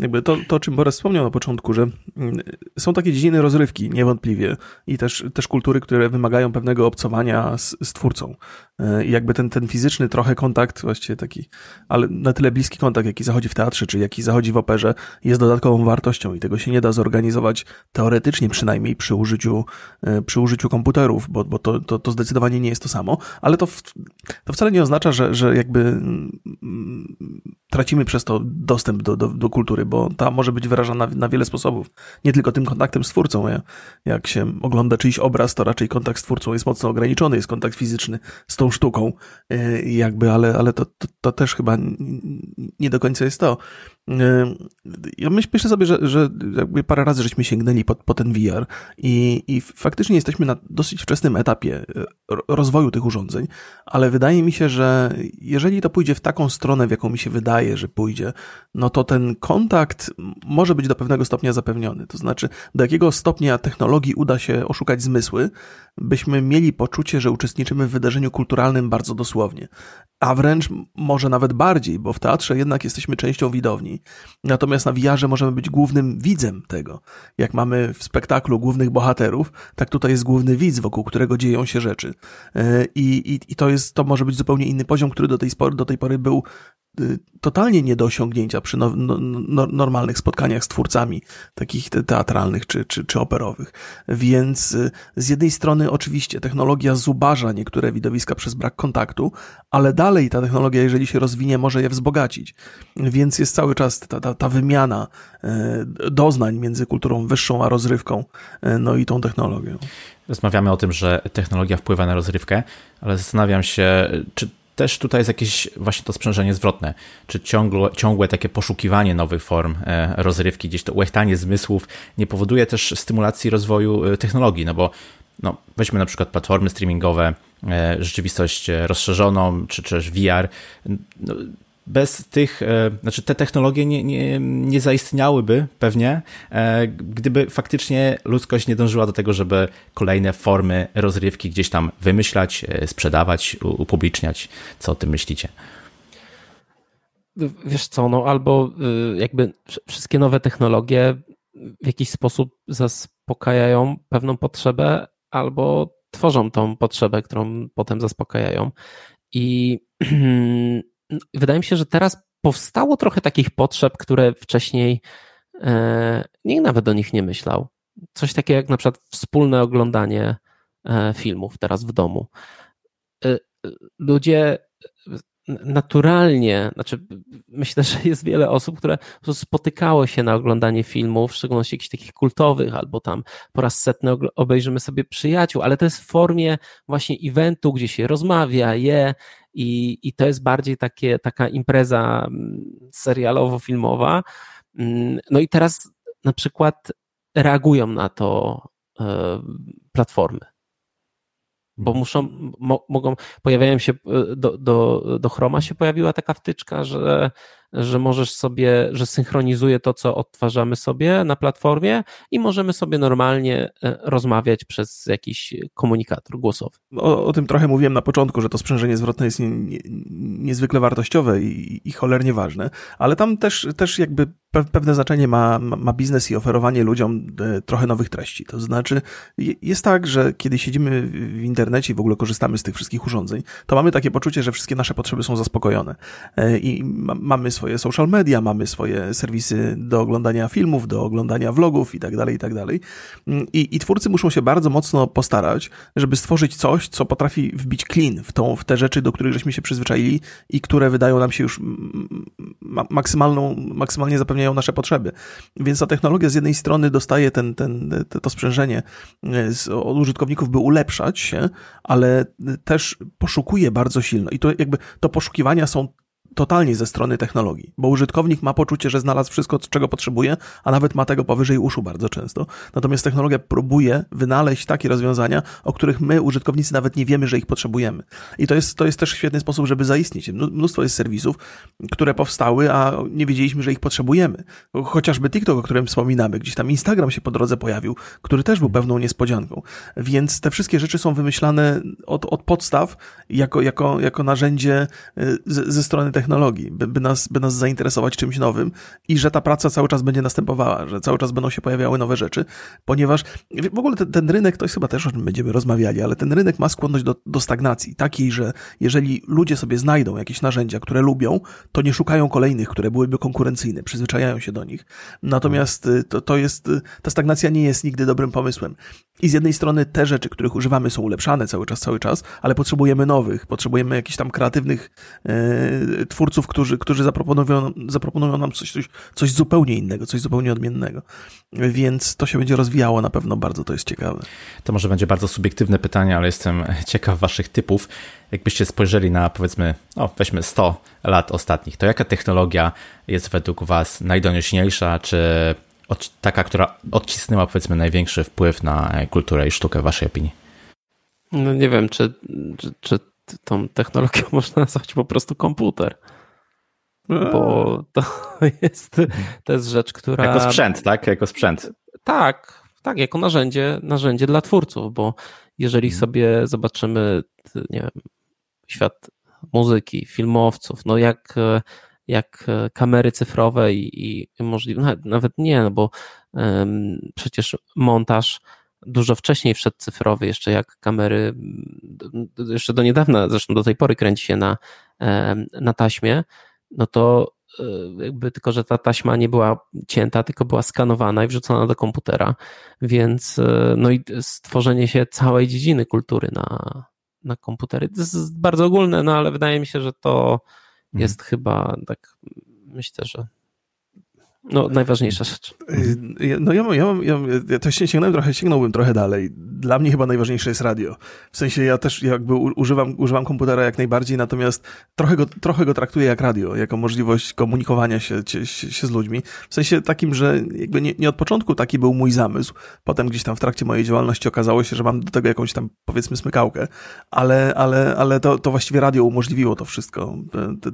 jakby to, to, o czym Borys wspomniał na początku, że mm, są takie dziedziny rozrywki, niewątpliwie, i też, też kultury, które wymagają pewnego obcowania z, z twórcą. E, I jakby ten, ten fizyczny trochę kontakt, właściwie taki, ale na tyle bliski kontakt, jaki zachodzi w teatrze, czy jaki zachodzi w operze, jest dodatkową wartością i tego się nie da zorganizować teoretycznie przynajmniej przy użyciu, e, przy użyciu komputerów, bo, bo to, to, to zdecydowanie nie jest to samo, ale to, w, to wcale nie oznacza, że, że jakby mm, tracimy przez to dostęp do, do, do kultury, bo ta może być wyrażana na, wiele sposobów. Nie tylko tym kontaktem z twórcą. Jak się ogląda czyjś obraz, to raczej kontakt z twórcą jest mocno ograniczony, jest kontakt fizyczny z tą sztuką, e, jakby, ale, ale to, to, to też chyba nie do końca jest to. Ja myślę sobie, że, że jakby parę razy żeśmy sięgnęli po, po ten VR i, i faktycznie jesteśmy na dosyć wczesnym etapie e, rozwoju tych urządzeń, ale wydaje mi się, że jeżeli to pójdzie w taką stronę, w jaką mi się wydaje, że pójdzie, no to ten kontakt może być do pewnego stopnia zapewniony. To znaczy, do jakiego stopnia technologii uda się oszukać zmysły, byśmy mieli poczucie, że uczestniczymy w wydarzeniu kulturalnym bardzo dosłownie. A wręcz może nawet bardziej, bo w teatrze jednak jesteśmy częścią widowni. Natomiast na wiarze możemy być głównym widzem tego. Jak mamy w spektaklu głównych bohaterów, tak tutaj jest główny widz, wokół którego dzieją się rzeczy. E, I, i, i to jest, to może być zupełnie inny poziom, który do tej, spory, do tej pory był totalnie nie do osiągnięcia przy no, no, no, normalnych spotkaniach z twórcami, takich teatralnych czy, czy, czy operowych. Więc y, z jednej strony oczywiście technologia zubaża niektóre widowiska przez brak kontaktu, ale dalej ta technologia, jeżeli się rozwinie, może je wzbogacić. Więc jest cały czas ta, ta, ta wymiana y, doznań między kulturą wyższą a rozrywką, no i tą technologią. Rozmawiamy o tym, że technologia wpływa na rozrywkę, ale zastanawiam się, czy też tutaj jest jakieś właśnie to sprzężenie zwrotne, czy ciągłe, ciągłe takie poszukiwanie nowych form e, rozrywki, gdzieś to łechtanie zmysłów nie powoduje też stymulacji rozwoju e, technologii, no bo no, weźmy na przykład platformy streamingowe, e, rzeczywistość rozszerzoną, czy też VR. No, bez tych, e, znaczy te technologie nie, nie, nie zaistniałyby pewnie, e, gdyby faktycznie ludzkość nie dążyła do tego, żeby kolejne formy rozrywki gdzieś tam wymyślać, e, sprzedawać, upubliczniać. Co o tym myślicie? Wiesz co, no albo jakby wszystkie nowe technologie w jakiś sposób zaspokajają pewną potrzebę, albo tworzą tą potrzebę, którą potem zaspokajają. I wydaje mi się, że teraz powstało trochę takich potrzeb, które wcześniej e, nikt nawet o nich nie myślał. Coś takiego jak na przykład wspólne oglądanie e, filmów teraz w domu. E, ludzie naturalnie, znaczy myślę, że jest wiele osób, które spotykało się na oglądanie filmów, w szczególności jakichś takich kultowych, albo tam po raz setny obejrzymy sobie przyjaciół, ale to jest w formie właśnie eventu, gdzie się rozmawia, je i, i to jest bardziej takie, taka impreza mm, serialowo-filmowa. Mm, no i teraz na przykład reagują na to e, platformy bo muszą, mo, mogą, pojawiają się, e, do, do, do Chroma się pojawiła taka wtyczka, że że możesz sobie, że synchronizuje to, co odtwarzamy sobie na platformie i możemy sobie normalnie e, rozmawiać przez jakiś komunikator głosowy. O, o tym trochę mówiłem na początku, że to sprzężenie zwrotne jest nie, nie, niezwykle wartościowe i, i cholernie ważne, ale tam też, też jakby pewne znaczenie ma, ma biznes i oferowanie ludziom e, trochę nowych treści. To znaczy, jest tak, że kiedy siedzimy w internecie i w ogóle korzystamy z tych wszystkich urządzeń, to mamy takie poczucie, że wszystkie nasze potrzeby są zaspokojone e, i mamy swoje social media, mamy swoje serwisy do oglądania filmów, do oglądania vlogów i tak dalej, i tak dalej. I, I twórcy muszą się bardzo mocno postarać, żeby stworzyć coś, co potrafi wbić clean w, tą, w te rzeczy, do których żeśmy się przyzwyczaili i które wydają nam się już ma maksymalną, maksymalnie zapewniają nasze potrzeby. Więc ta technologia z jednej strony dostaje ten, ten, to sprzężenie e, od użytkowników, by ulepszać się, ale też poszukuje bardzo silno. I to jakby to poszukiwania są totalnie ze strony technologii, bo użytkownik ma poczucie, że znalazł wszystko, czego potrzebuje, a nawet ma tego powyżej uszu bardzo często. Natomiast technologia próbuje wynaleźć takie rozwiązania, o których my, użytkownicy, nawet nie wiemy, że ich potrzebujemy. I to jest, to jest też świetny sposób, żeby zaistnieć. Mnóstwo jest serwisów, które powstały, a nie wiedzieliśmy, że ich potrzebujemy. Chociażby TikTok, o którym wspominamy, gdzieś tam Instagram się po drodze pojawił, który też był pewną niespodzianką. Więc te wszystkie rzeczy są wymyślane od, od podstaw jako, jako, jako narzędzie y, z, ze strony technologii technologii, by, by, nas, by nas zainteresować czymś nowym i że ta praca cały czas będzie następowała, że cały czas będą się pojawiały nowe rzeczy, ponieważ w ogóle ten, ten rynek, to jest chyba też o czym będziemy rozmawiali, ale ten rynek ma skłonność do, do stagnacji, takiej, że jeżeli ludzie sobie znajdą jakieś narzędzia, które lubią, to nie szukają kolejnych, które byłyby konkurencyjne, przyzwyczajają się do nich. Natomiast y, to, to jest, y, ta stagnacja nie jest nigdy dobrym pomysłem. I z jednej strony te rzeczy, których używamy są ulepszane cały czas, cały czas, ale potrzebujemy nowych, potrzebujemy jakichś tam kreatywnych e, twórców, którzy, którzy zaproponują, zaproponują nam coś, coś, coś zupełnie innego, coś zupełnie odmiennego. Więc to się będzie rozwijało na pewno bardzo, to jest ciekawe. To może będzie bardzo subiektywne pytanie, ale jestem ciekaw waszych typów. Jakbyście spojrzeli na powiedzmy, no weźmy 100 lat ostatnich, to jaka technologia jest według was najdoniośniejsza, czy taka, która odcisnęła powiedzmy największy wpływ na kulturę i sztukę w waszej opinii? No nie wiem, czy, czy, czy tą technologią można nazwać po prostu komputer. Bo to jest, to jest rzecz, która. Jako sprzęt, tak? Jako sprzęt. Tak, tak, jako narzędzie, narzędzie dla twórców, bo jeżeli mhm. sobie zobaczymy, nie wiem, świat muzyki, filmowców, no jak, jak kamery cyfrowe i, i możliwe, nawet, nawet nie, no bo um, przecież montaż dużo wcześniej wszedł cyfrowy, jeszcze jak kamery, jeszcze do niedawna, zresztą do tej pory kręci się na, na taśmie, no to e, jakby tylko, że ta taśma nie była cięta, tylko była skanowana i wrzucona do komputera, więc e, no i stworzenie się całej dziedziny kultury na, na komputery, to jest bardzo ogólne, no ale wydaje mi się, że to mhm. jest chyba tak, myślę, że No, najważniejsza rzecz. Y, no ja, ja, ja, ja też sięgnąłem trochę, sięgnąłbym trochę dalej. Dla mnie chyba najważniejsze jest radio. W sensie ja też jakby używam, używam komputera jak najbardziej, natomiast trochę go, trochę go traktuję jak radio, jako możliwość komunikowania się, się, się z ludźmi. W sensie takim, że jakby nie, nie od początku taki był mój zamysł. Potem gdzieś tam w trakcie mojej działalności okazało się, że mam do tego jakąś tam powiedzmy smykałkę, ale, ale, ale to, to właściwie radio umożliwiło to wszystko.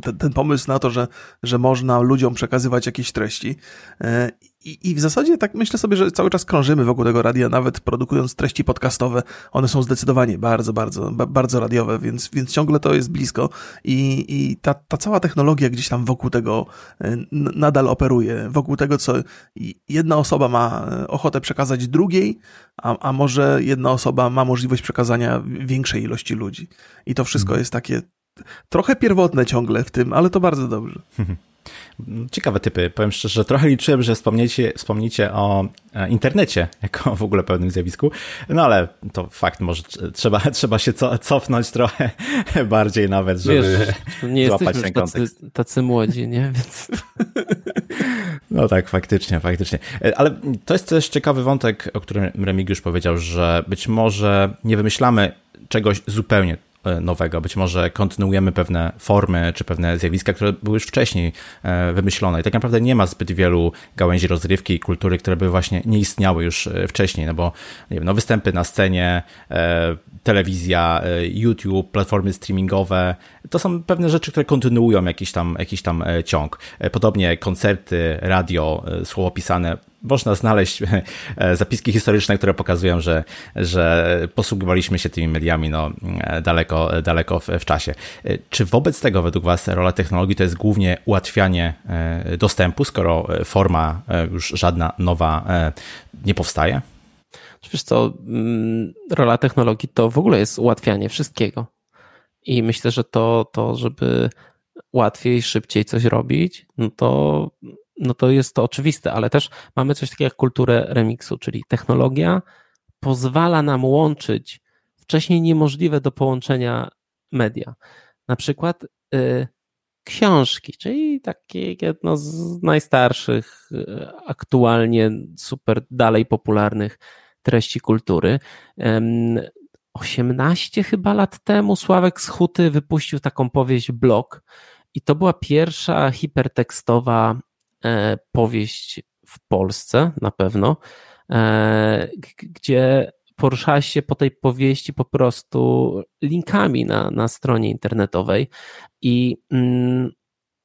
Ten, ten pomysł na to, że, że można ludziom przekazywać jakieś treści E, I, I, w zasadzie tak myślę sobie, że cały czas krążymy wokół tego radia, nawet produkując treści podcastowe. One są zdecydowanie bardzo, bardzo, bardzo radiowe, więc, więc ciągle to jest blisko i, i ta, ta cała technologia gdzieś tam wokół tego e, nadal operuje. Wokół tego, co jedna osoba ma e, ochotę przekazać drugiej, a, a może jedna osoba ma możliwość przekazania większej ilości ludzi. I to wszystko mhm. jest takie trochę pierwotne ciągle w tym, ale to bardzo dobrze. Ciekawe typy. Powiem szczerze, że trochę liczyłem, że wspomniecie, wspomnicie o e, internecie jako w ogóle pewnym zjawisku, no ale to fakt, może trzeba, trzeba się cofnąć trochę bardziej nawet, żeby Wiesz, nie złapać ten kontekst. Tacy, tacy młodzi, nie? Więc... No tak, faktycznie, faktycznie. E, ale to jest też ciekawy wątek, o którym Remigiusz powiedział, że być może nie wymyślamy czegoś zupełnie nowego. Być może kontynuujemy pewne formy czy pewne zjawiska, które były już wcześniej e, wymyślone. I tak naprawdę nie ma zbyt wielu gałęzi rozrywki i kultury, które by właśnie nie istniały już e, wcześniej, no bo nie wiem, no występy na scenie, telewizja, YouTube, platformy streamingowe, to są pewne rzeczy, które kontynuują jakiś tam, jakiś tam ciąg. Podobnie koncerty, radio, słowo pisane można znaleźć e, zapiski historyczne, które pokazują, że, że posługiwaliśmy się tymi mediami no, e, daleko, daleko w, w czasie. E, czy wobec tego według Was rola technologii to jest głównie ułatwianie dostępu, skoro forma już żadna nowa nie powstaje? Wiesz co, mm, rola technologii to w ogóle jest ułatwianie wszystkiego. I myślę, że to, to żeby łatwiej, szybciej coś robić, no to no to jest to oczywiste, ale też mamy coś takiego jak kulturę remiksu, czyli technologia pozwala nam łączyć wcześniej niemożliwe do połączenia media. Na przykład y, książki, czyli takie jedno z najstarszych, y, aktualnie super dalej popularnych treści kultury. 18 chyba lat temu Sławek z Huty wypuścił taką powieść Blok i to była pierwsza hipertekstowa powieść w Polsce na pewno, e, gdzie poruszałeś się po tej powieści po prostu linkami na, na stronie internetowej i mm,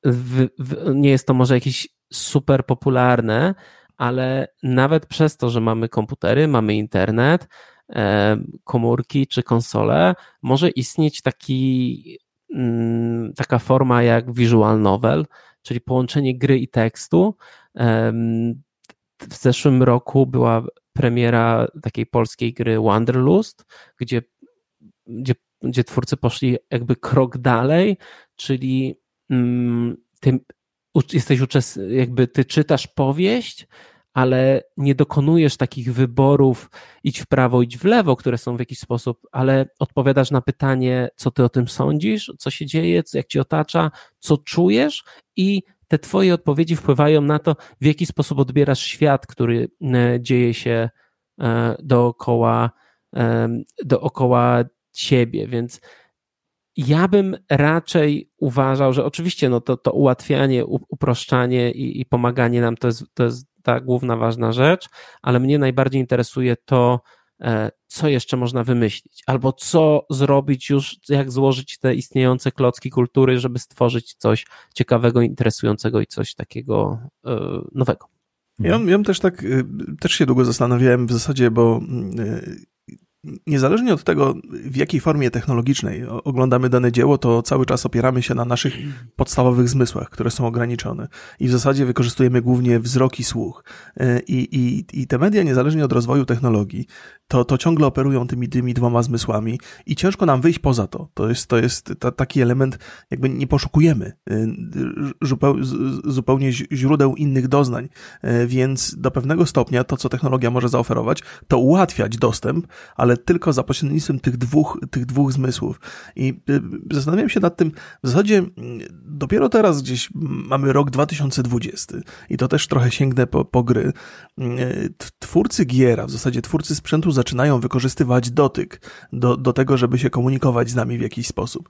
w, w, nie jest to może jakieś super popularne, ale nawet przez to, że mamy komputery, mamy internet, e, komórki czy konsole, może istnieć taki, mm, taka forma jak visual novel, czyli połączenie gry i tekstu. W zeszłym roku była premiera takiej polskiej gry Wanderlust, gdzie, gdzie, gdzie twórcy poszli jakby krok dalej, czyli mm, ty jesteś jakby ty czytasz powieść, ale nie dokonujesz takich wyborów, idź w prawo, idź w lewo, które są w jakiś sposób, ale odpowiadasz na pytanie, co ty o tym sądzisz, co się dzieje, jak ci otacza, co czujesz i te twoje odpowiedzi wpływają na to, w jaki sposób odbierasz świat, który e, dzieje się e, dookoła, e, dookoła ciebie, więc ja bym raczej uważał, że oczywiście no to, to ułatwianie, uproszczanie i, i pomaganie nam to jest, to jest ta główna ważna rzecz, ale mnie najbardziej interesuje to, e, co jeszcze można wymyślić, albo co zrobić już, jak złożyć te istniejące klocki kultury, żeby stworzyć coś ciekawego, interesującego i coś takiego e, nowego. Ja, ja też tak, y, też się długo zastanawiałem w zasadzie, bo y, Niezależnie od tego, w jakiej formie technologicznej oglądamy dane dzieło, to cały czas opieramy się na naszych podstawowych zmysłach, które są ograniczone. I w zasadzie wykorzystujemy głównie wzrok i słuch. E, I, i, i te media, niezależnie od rozwoju technologii, to, to ciągle operują tymi, tymi dwoma zmysłami i ciężko nam wyjść poza to. To jest, to jest ta, taki element, jakby nie poszukujemy e, zupełnie źródeł innych doznań, e, więc do pewnego stopnia to, co technologia może zaoferować, to ułatwiać dostęp, ale ale tylko za pośrednictwem tych dwóch, tych dwóch zmysłów. I zastanawiam się nad tym, w zasadzie mm, dopiero teraz gdzieś mamy rok 2020 i to też trochę sięgnę po, po gry. Twórcy giera, w zasadzie twórcy sprzętu zaczynają wykorzystywać dotyk do, do tego, żeby się komunikować z nami w jakiś sposób.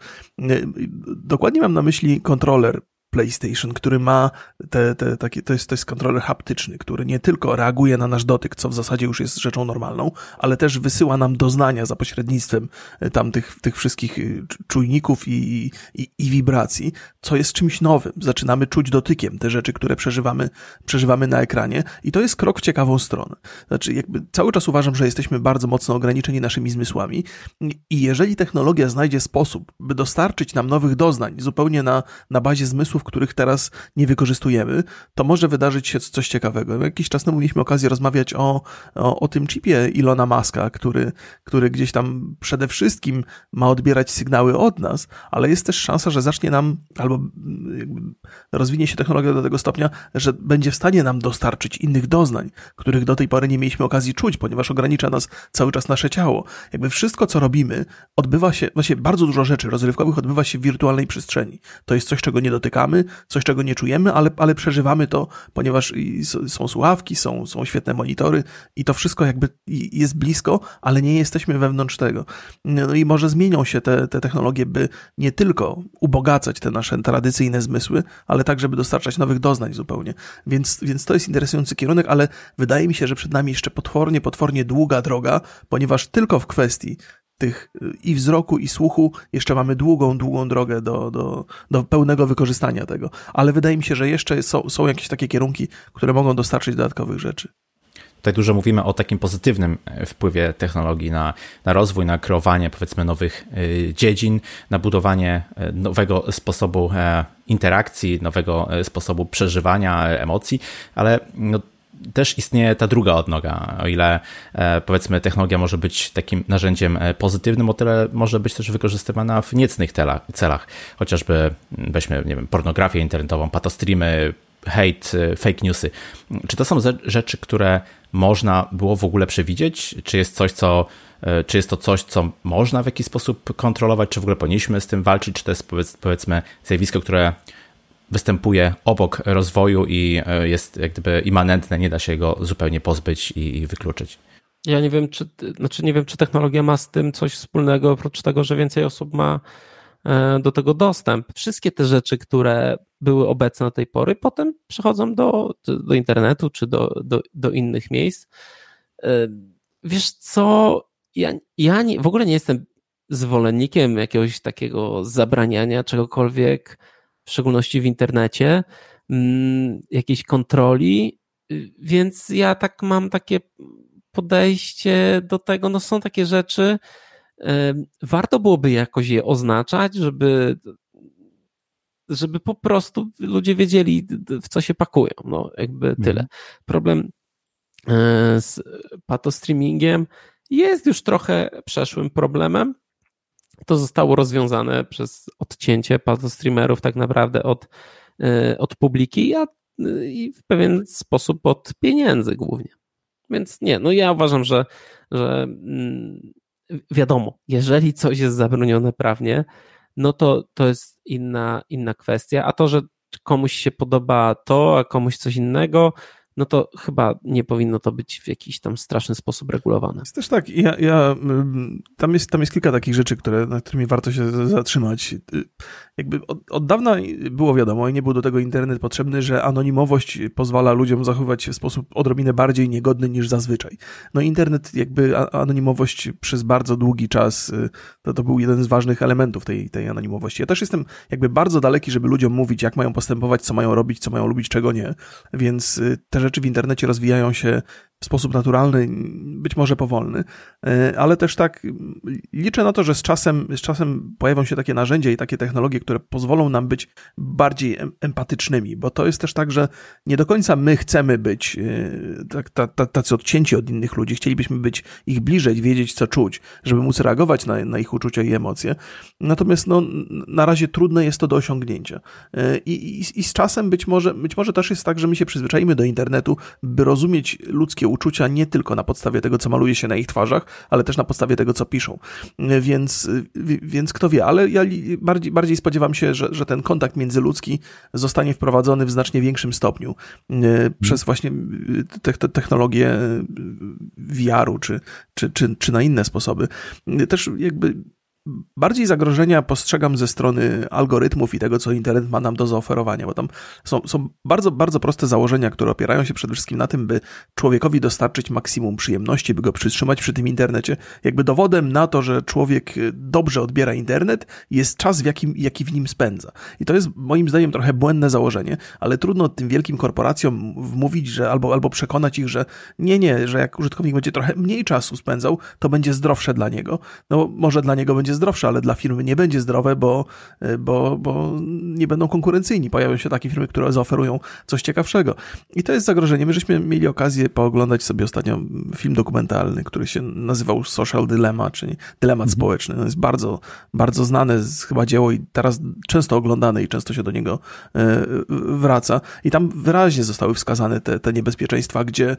Dokładnie mam na myśli kontroler PlayStation, który ma te, te, takie, to jest, to jest kontroler haptyczny, który nie tylko reaguje na nasz dotyk, co w zasadzie już jest rzeczą normalną, ale też wysyła nam doznania za pośrednictwem e, tam tych, tych wszystkich e, czujników i, i, i wibracji, co jest czymś nowym. Zaczynamy czuć dotykiem te rzeczy, które przeżywamy, przeżywamy na ekranie i to jest krok w ciekawą stronę. Znaczy, jakby cały czas uważam, że jesteśmy bardzo mocno ograniczeni naszymi zmysłami i jeżeli technologia znajdzie sposób, by dostarczyć nam nowych doznań zupełnie na, na bazie zmysłów, których teraz nie wykorzystujemy, to może wydarzyć się coś ciekawego. Jakiś czas temu mieliśmy okazję rozmawiać o, o, o tym chipie Ilona Maska, który, który gdzieś tam przede wszystkim ma odbierać sygnały od nas, ale jest też szansa, że zacznie nam albo rozwinie się technologia do tego stopnia, że będzie w stanie nam dostarczyć innych doznań, których do tej pory nie mieliśmy okazji czuć, ponieważ ogranicza nas cały czas nasze ciało. Jakby wszystko, co robimy, odbywa się, właśnie bardzo dużo rzeczy rozrywkowych odbywa się w wirtualnej przestrzeni. To jest coś, czego nie dotykamy, coś czego nie czujemy, ale, ale przeżywamy to, ponieważ są słuchawki, są, są świetne monitory i to wszystko jakby jest blisko, ale nie jesteśmy wewnątrz tego. No i może zmienią się te, te technologie, by nie tylko ubogacać te nasze tradycyjne zmysły, ale tak, żeby dostarczać nowych doznań zupełnie. Więc, więc to jest interesujący kierunek, ale wydaje mi się, że przed nami jeszcze potwornie, potwornie długa droga, ponieważ tylko w kwestii tych y, i wzroku, i słuchu jeszcze mamy długą, długą drogę do, do, do pełnego wykorzystania tego. Ale wydaje mi się, że jeszcze są, są jakieś takie kierunki, które mogą dostarczyć dodatkowych rzeczy. Tutaj dużo mówimy o takim pozytywnym e, wpływie technologii na, na rozwój, na kreowanie powiedzmy nowych e, dziedzin, na budowanie e, nowego sposobu interakcji, nowego sposobu przeżywania emocji, ale no, też istnieje ta druga odnoga. O ile e, powiedzmy technologia może być takim narzędziem e, pozytywnym, o tyle może być też wykorzystywana w niecnych celach. Chociażby weźmy, nie wiem, pornografię internetową, patostreamy, hate, e, fake newsy. Czy to są rzeczy, które można było w ogóle przewidzieć? Czy jest coś, co czy jest to coś, co można w jakiś sposób kontrolować, czy w ogóle powinniśmy z tym walczyć, czy to jest powiedzmy zjawisko, które występuje obok rozwoju i e, jest jak gdyby immanentne, nie da się go zupełnie pozbyć i wykluczyć. Ja nie wiem, czy, znaczy nie wiem, czy technologia ma z tym coś wspólnego, oprócz tego, że więcej osób ma e, do tego dostęp. Wszystkie te rzeczy, które były obecne do tej pory, potem przechodzą do, do internetu czy do, do, do innych miejsc. E, wiesz co, ja, ja nie, w ogóle nie jestem zwolennikiem jakiegoś takiego zabraniania czegokolwiek, w szczególności w internecie, mm, jakiejś kontroli, y, więc ja tak mam takie podejście do tego, no są takie rzeczy, warto byłoby jakoś je oznaczać, żeby żeby po prostu ludzie wiedzieli, w co się pakują. No, jakby mhm. tyle. Problem e, z patostreamingiem jest już trochę przeszłym problemem, to zostało rozwiązane przez odcięcie streamerów tak naprawdę od, e, od publiki a, i w pewien sposób od pieniędzy głównie. Więc nie, no ja uważam, że, że mm, wiadomo, jeżeli coś jest zabronione prawnie, no to to jest inna, inna kwestia, a to, że komuś się podoba to, a komuś coś innego, no to chyba nie powinno to być w jakiś tam straszny sposób regulowane. Jest też tak, ja, ja, tam, jest, tam jest kilka takich rzeczy, które, nad którymi warto się zatrzymać. Jakby od, od dawna było wiadomo i nie był do tego internet potrzebny, że anonimowość pozwala ludziom zachowywać się w sposób odrobinę bardziej niegodny niż zazwyczaj. No internet, jakby anonimowość przez bardzo długi czas, y, to, to był jeden z ważnych elementów tej, tej anonimowości. Ja też jestem jakby bardzo daleki, żeby ludziom mówić, jak mają postępować, co mają robić, co mają lubić, czego nie. Więc y, te rzeczy w internecie rozwijają się w sposób naturalny, być może powolny, e, ale też tak liczę na to, że z czasem, z czasem pojawią się takie narzędzia i takie technologie, które pozwolą nam być bardziej empatycznymi, bo to jest też tak, że nie do końca my chcemy być e, tak, tacy odcięci od innych ludzi, chcielibyśmy być ich bliżej, wiedzieć co czuć, żeby móc reagować na, na ich uczucia i emocje. Natomiast no, na razie trudne jest to do osiągnięcia. E, I, i, I z czasem być może, być może też jest tak, że my się przyzwyczajimy do internetu, by rozumieć ludzkie uczucia nie tylko na podstawie tego, co maluje się na ich twarzach, ale też na podstawie tego, co piszą. Więc, więc kto wie, ale ja bardziej, bardziej spodziewam się, że, że ten kontakt międzyludzki zostanie wprowadzony w znacznie większym stopniu hmm. przez właśnie te, te technologię VR-u czy, czy, czy, czy na inne sposoby. Też jakby Bardziej zagrożenia postrzegam ze strony algorytmów i tego, co internet ma nam do zaoferowania, bo tam są, są bardzo, bardzo proste założenia, które opierają się przede wszystkim na tym, by człowiekowi dostarczyć maksimum przyjemności, by go przytrzymać przy tym internecie. Jakby dowodem na to, że człowiek dobrze odbiera internet, jest czas, w jakim, jaki w nim spędza. I to jest moim zdaniem trochę błędne założenie, ale trudno tym wielkim korporacjom wmówić, że albo, albo przekonać ich, że nie, nie, że jak użytkownik będzie trochę mniej czasu spędzał, to będzie zdrowsze dla niego. No może dla niego będzie będzie zdrowsze, ale dla firmy nie będzie zdrowe, bo, bo, bo nie będą konkurencyjni. Pojawią się takie firmy, które zaoferują coś ciekawszego. I to jest zagrożenie. My żeśmy mieli okazję pooglądać sobie ostatnio film dokumentalny, który się nazywał Social Dilemma, czyli dylemat mhm. społeczny. To jest bardzo, bardzo znane chyba dzieło i teraz często oglądane i często się do niego e, wraca. I tam wyraźnie zostały wskazane te, te niebezpieczeństwa, gdzie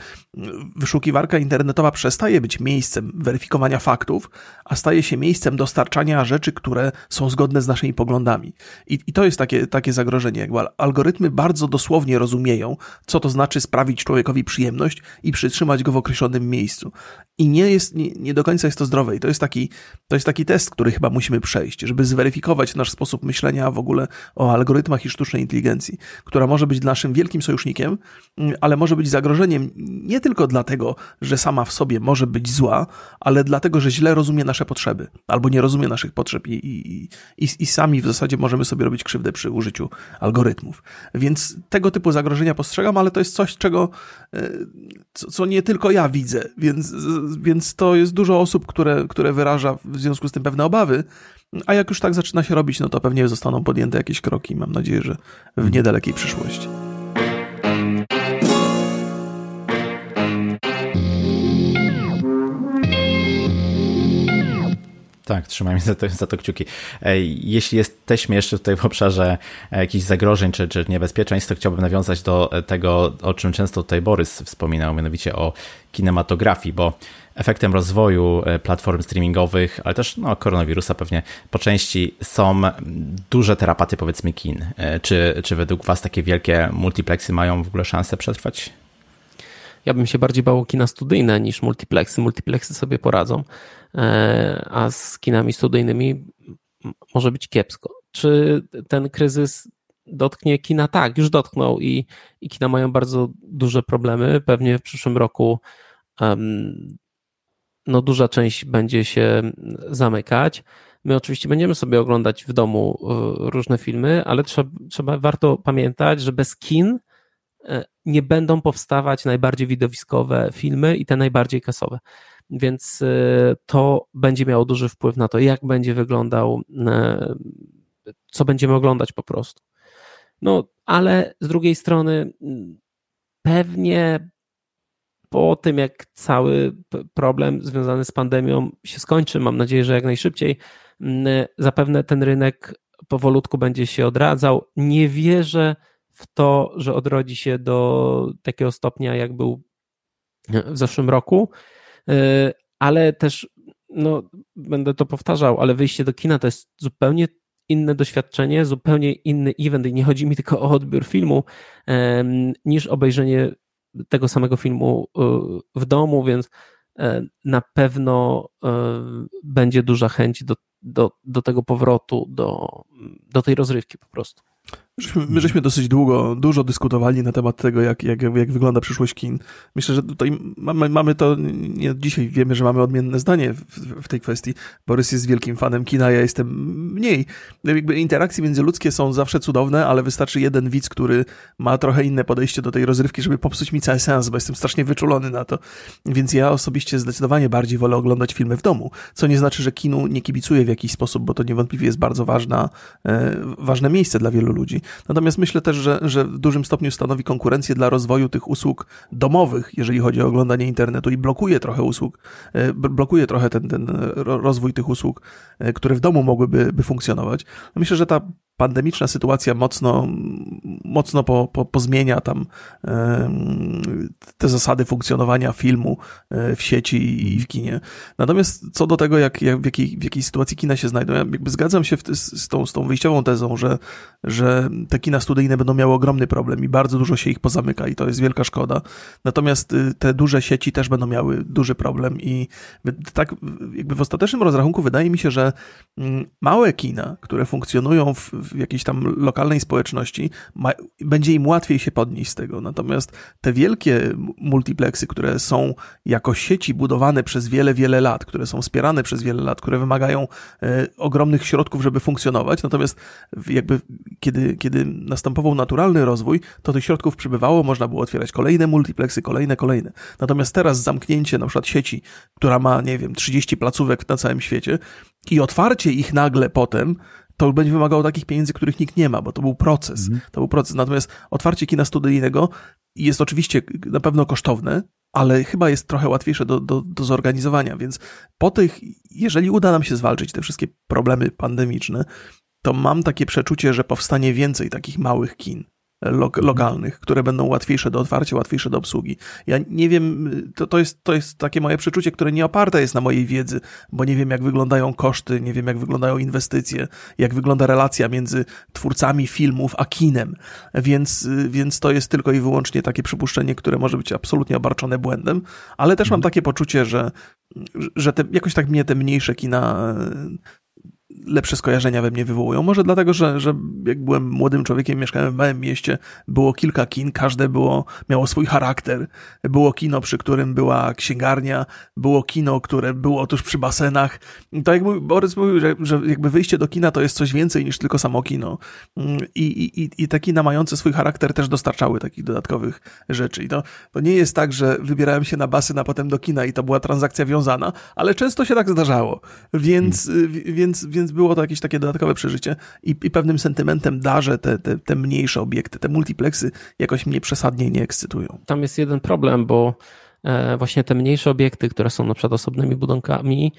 wyszukiwarka internetowa przestaje być miejscem weryfikowania faktów, a staje się miejscem dostarczania dostarczania rzeczy, które są zgodne z naszymi poglądami. I, i to jest takie, takie zagrożenie. Jakby algorytmy bardzo dosłownie rozumieją, co to znaczy sprawić człowiekowi przyjemność i przytrzymać go w określonym miejscu. I nie jest, nie, nie do końca jest to zdrowe. I to jest, taki, to jest taki test, który chyba musimy przejść, żeby zweryfikować nasz sposób myślenia w ogóle o algorytmach i sztucznej inteligencji, która może być naszym wielkim sojusznikiem, ale może być zagrożeniem nie tylko dlatego, że sama w sobie może być zła, ale dlatego, że źle rozumie nasze potrzeby albo nie rozumie rozumie naszych potrzeb i, i, i, i sami w zasadzie możemy sobie robić krzywdę przy użyciu algorytmów. Więc tego typu zagrożenia postrzegam, ale to jest coś, czego, e, co, co nie tylko ja widzę, więc, więc to jest dużo osób, które, które wyraża w związku z tym pewne obawy, a jak już tak zaczyna się robić, no to pewnie zostaną podjęte jakieś kroki. Mam nadzieję, że w niedalekiej przyszłości. Tak, trzymajmy za to, za to kciuki. Jeśli jesteśmy jeszcze tutaj w obszarze jakichś zagrożeń czy, czy niebezpieczeństw, to chciałbym nawiązać do tego, o czym często tutaj Borys wspominał, mianowicie o kinematografii, bo efektem rozwoju e, platform streamingowych, ale też no, koronawirusa pewnie po części są duże terapaty powiedzmy kin. E, czy, czy według Was takie wielkie multiplexy mają w ogóle szansę przetrwać? Ja bym się bardziej bał kina studyjne niż multiplexy. Multiplexy sobie poradzą, e, a z kinami studyjnymi może być kiepsko. Czy ten kryzys dotknie kina? Tak, już dotknął i, i kina mają bardzo duże problemy. Pewnie w przyszłym roku um, no duża część będzie się zamykać. My oczywiście będziemy sobie oglądać w domu e, różne filmy, ale trzeba, trzeba warto pamiętać, że bez kin E, nie będą powstawać najbardziej widowiskowe filmy i te najbardziej kasowe. Więc e, to będzie miało duży wpływ na to, jak będzie wyglądał, e, co będziemy oglądać po prostu. No, ale z drugiej strony, pewnie po tym, jak cały problem związany z pandemią się skończy, mam nadzieję, że jak najszybciej, zapewne ten rynek powolutku będzie się odradzał. Nie wierzę, w to, że odrodzi się do takiego stopnia, jak był w zeszłym roku, ale też, no, będę to powtarzał, ale wyjście do kina to jest zupełnie inne doświadczenie, zupełnie inny event i nie chodzi mi tylko o odbiór filmu, niż obejrzenie tego samego filmu e, w domu, więc e, na pewno będzie duża chęć do, do, do tego powrotu, do, do tej rozrywki po prostu. My żeśmy dosyć długo, dużo dyskutowali na temat tego, jak, jak, jak wygląda przyszłość kin. Myślę, że tutaj mamy, mamy to, nie dzisiaj wiemy, że mamy odmienne zdanie w, w, tej kwestii. Borys jest wielkim fanem kina, ja jestem mniej. Jakby interakcje międzyludzkie są zawsze cudowne, ale wystarczy jeden widz, który ma trochę inne podejście do tej rozrywki, żeby popsuć mi cały sens, bo jestem strasznie wyczulony na to. Więc ja osobiście zdecydowanie bardziej wolę oglądać filmy w domu, co nie znaczy, że kinu nie kibicuję w jakiś sposób, bo to niewątpliwie jest bardzo ważna, e, ważne miejsce dla wielu ludzi. Natomiast myślę też, że, że w dużym stopniu stanowi konkurencję dla rozwoju tych usług domowych, jeżeli chodzi o oglądanie internetu i blokuje trochę usług, e, blokuje trochę ten, ten rozwój tych usług, e, które w domu mogłyby by funkcjonować. Myślę, że ta pandemiczna sytuacja mocno, mocno po, po, pozmienia tam te zasady funkcjonowania filmu e, w sieci i w kinie. Natomiast co do tego, jak, jak w, jakiej, w jakiej sytuacji kina się znajdą, ja jakby zgadzam się z, tą, z tą wyjściową tezą, że, że te kina studyjne będą miały ogromny problem i bardzo dużo się ich pozamyka i to jest wielka szkoda. Natomiast y, te duże sieci też będą miały duży problem i tak jakby w ostatecznym rozrachunku wydaje mi się, że mm, małe kina, które funkcjonują w, w jakiejś tam lokalnej społeczności, ma, będzie im łatwiej się podnieść z tego. Natomiast te wielkie multiplexy, które są jako sieci budowane przez wiele, wiele lat, które są wspierane przez wiele lat, które wymagają e, ogromnych środków, żeby funkcjonować, natomiast jakby kiedy, kiedy następował naturalny rozwój, to tych środków przybywało, można było otwierać kolejne multiplexy, kolejne, kolejne. Natomiast teraz zamknięcie na przykład sieci, która ma, nie wiem, 30 placówek na całym świecie i otwarcie ich nagle potem to będzie wymagało takich pieniędzy, których nikt nie ma, bo to był proces. Mhm. To był proces. Natomiast otwarcie kina studyjnego jest oczywiście na pewno kosztowne, ale chyba jest trochę łatwiejsze do, do, do zorganizowania, więc po tych, jeżeli uda nam się zwalczyć te wszystkie problemy pandemiczne, to mam takie przeczucie, że powstanie więcej takich małych kin lo lokalnych, które będą łatwiejsze do otwarcia, łatwiejsze do obsługi. Ja nie wiem, to, to, jest, to jest takie moje przeczucie, które nie oparte jest na mojej wiedzy, bo nie wiem, jak wyglądają koszty, nie wiem, jak wyglądają inwestycje, jak wygląda relacja między twórcami filmów a kinem, więc, więc to jest tylko i wyłącznie takie przypuszczenie, które może być absolutnie obarczone błędem, ale też mam mhm. takie poczucie, że że te, jakoś tak mnie te mniejsze kina lepsze skojarzenia we mnie wywołują. Może dlatego, że, że jak byłem młodym człowiekiem, mieszkałem w małym mieście, było kilka kin, każde było, miało swój charakter. Było kino, przy którym była księgarnia, było kino, które było tuż przy basenach. I to jak Borys mówił, że, że jakby wyjście do kina to jest coś więcej niż tylko samo kino. I, i, i te kina mające swój charakter też dostarczały takich dodatkowych rzeczy. I to, to nie jest tak, że wybierałem się na basen, a potem do kina i to była transakcja wiązana, ale często się tak zdarzało. Więc, hmm. więc, więc było to jakieś takie dodatkowe przeżycie i, i pewnym sentymentem darzę te, te, te mniejsze obiekty, te multiplexy jakoś mnie przesadnie nie ekscytują. Tam jest jeden problem, bo e, właśnie te mniejsze obiekty, które są na przykład osobnymi budynkami,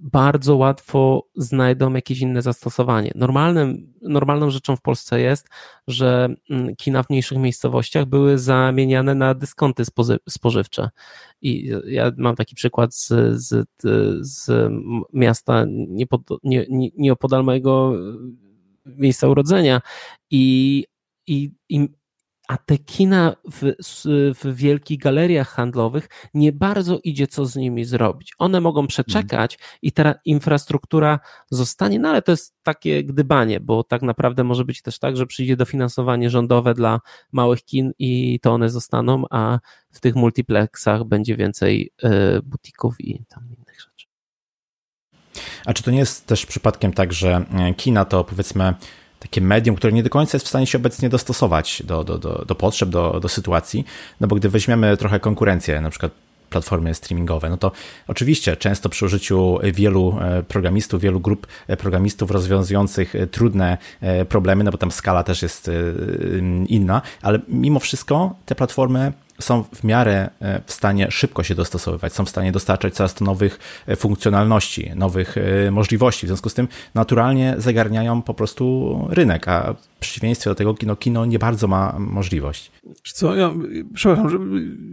bardzo łatwo znajdą jakieś inne zastosowanie. Normalnym, normalną rzeczą w Polsce jest, że mm, kina w mniejszych miejscowościach były zamieniane na dyskonty spożywcze. I ja mam taki przykład z, z, z miasta niepod, nie, nie, nieopodal mojego miejsca urodzenia i, i, i a te kina w, w wielkich galeriach handlowych nie bardzo idzie co z nimi zrobić. One mogą przeczekać i ta infrastruktura zostanie, no ale to jest takie gdybanie, bo tak naprawdę może być też tak, że przyjdzie dofinansowanie rządowe dla małych kin i to one zostaną, a w tych multiplexach będzie więcej y, butików i tam innych rzeczy. A czy to nie jest też przypadkiem tak, że e, kina to powiedzmy takie medium, które nie do końca jest w stanie się obecnie dostosować do, do, do, do potrzeb, do, do sytuacji, no bo gdy weźmiemy trochę konkurencję, na przykład platformy streamingowe. No to oczywiście często przy użyciu wielu e, programistów, wielu grup e, programistów rozwiązujących e, trudne problemy, no bo tam skala też jest inna, ale mimo wszystko te platformy są w miarę e, w stanie szybko się dostosowywać, są w stanie dostarczać coraz to nowych e, funkcjonalności, nowych e, możliwości. W związku z tym naturalnie zagarniają po prostu rynek, a w przeciwieństwie do tego kino, kino nie bardzo ma możliwość. Co, ja, przepraszam, że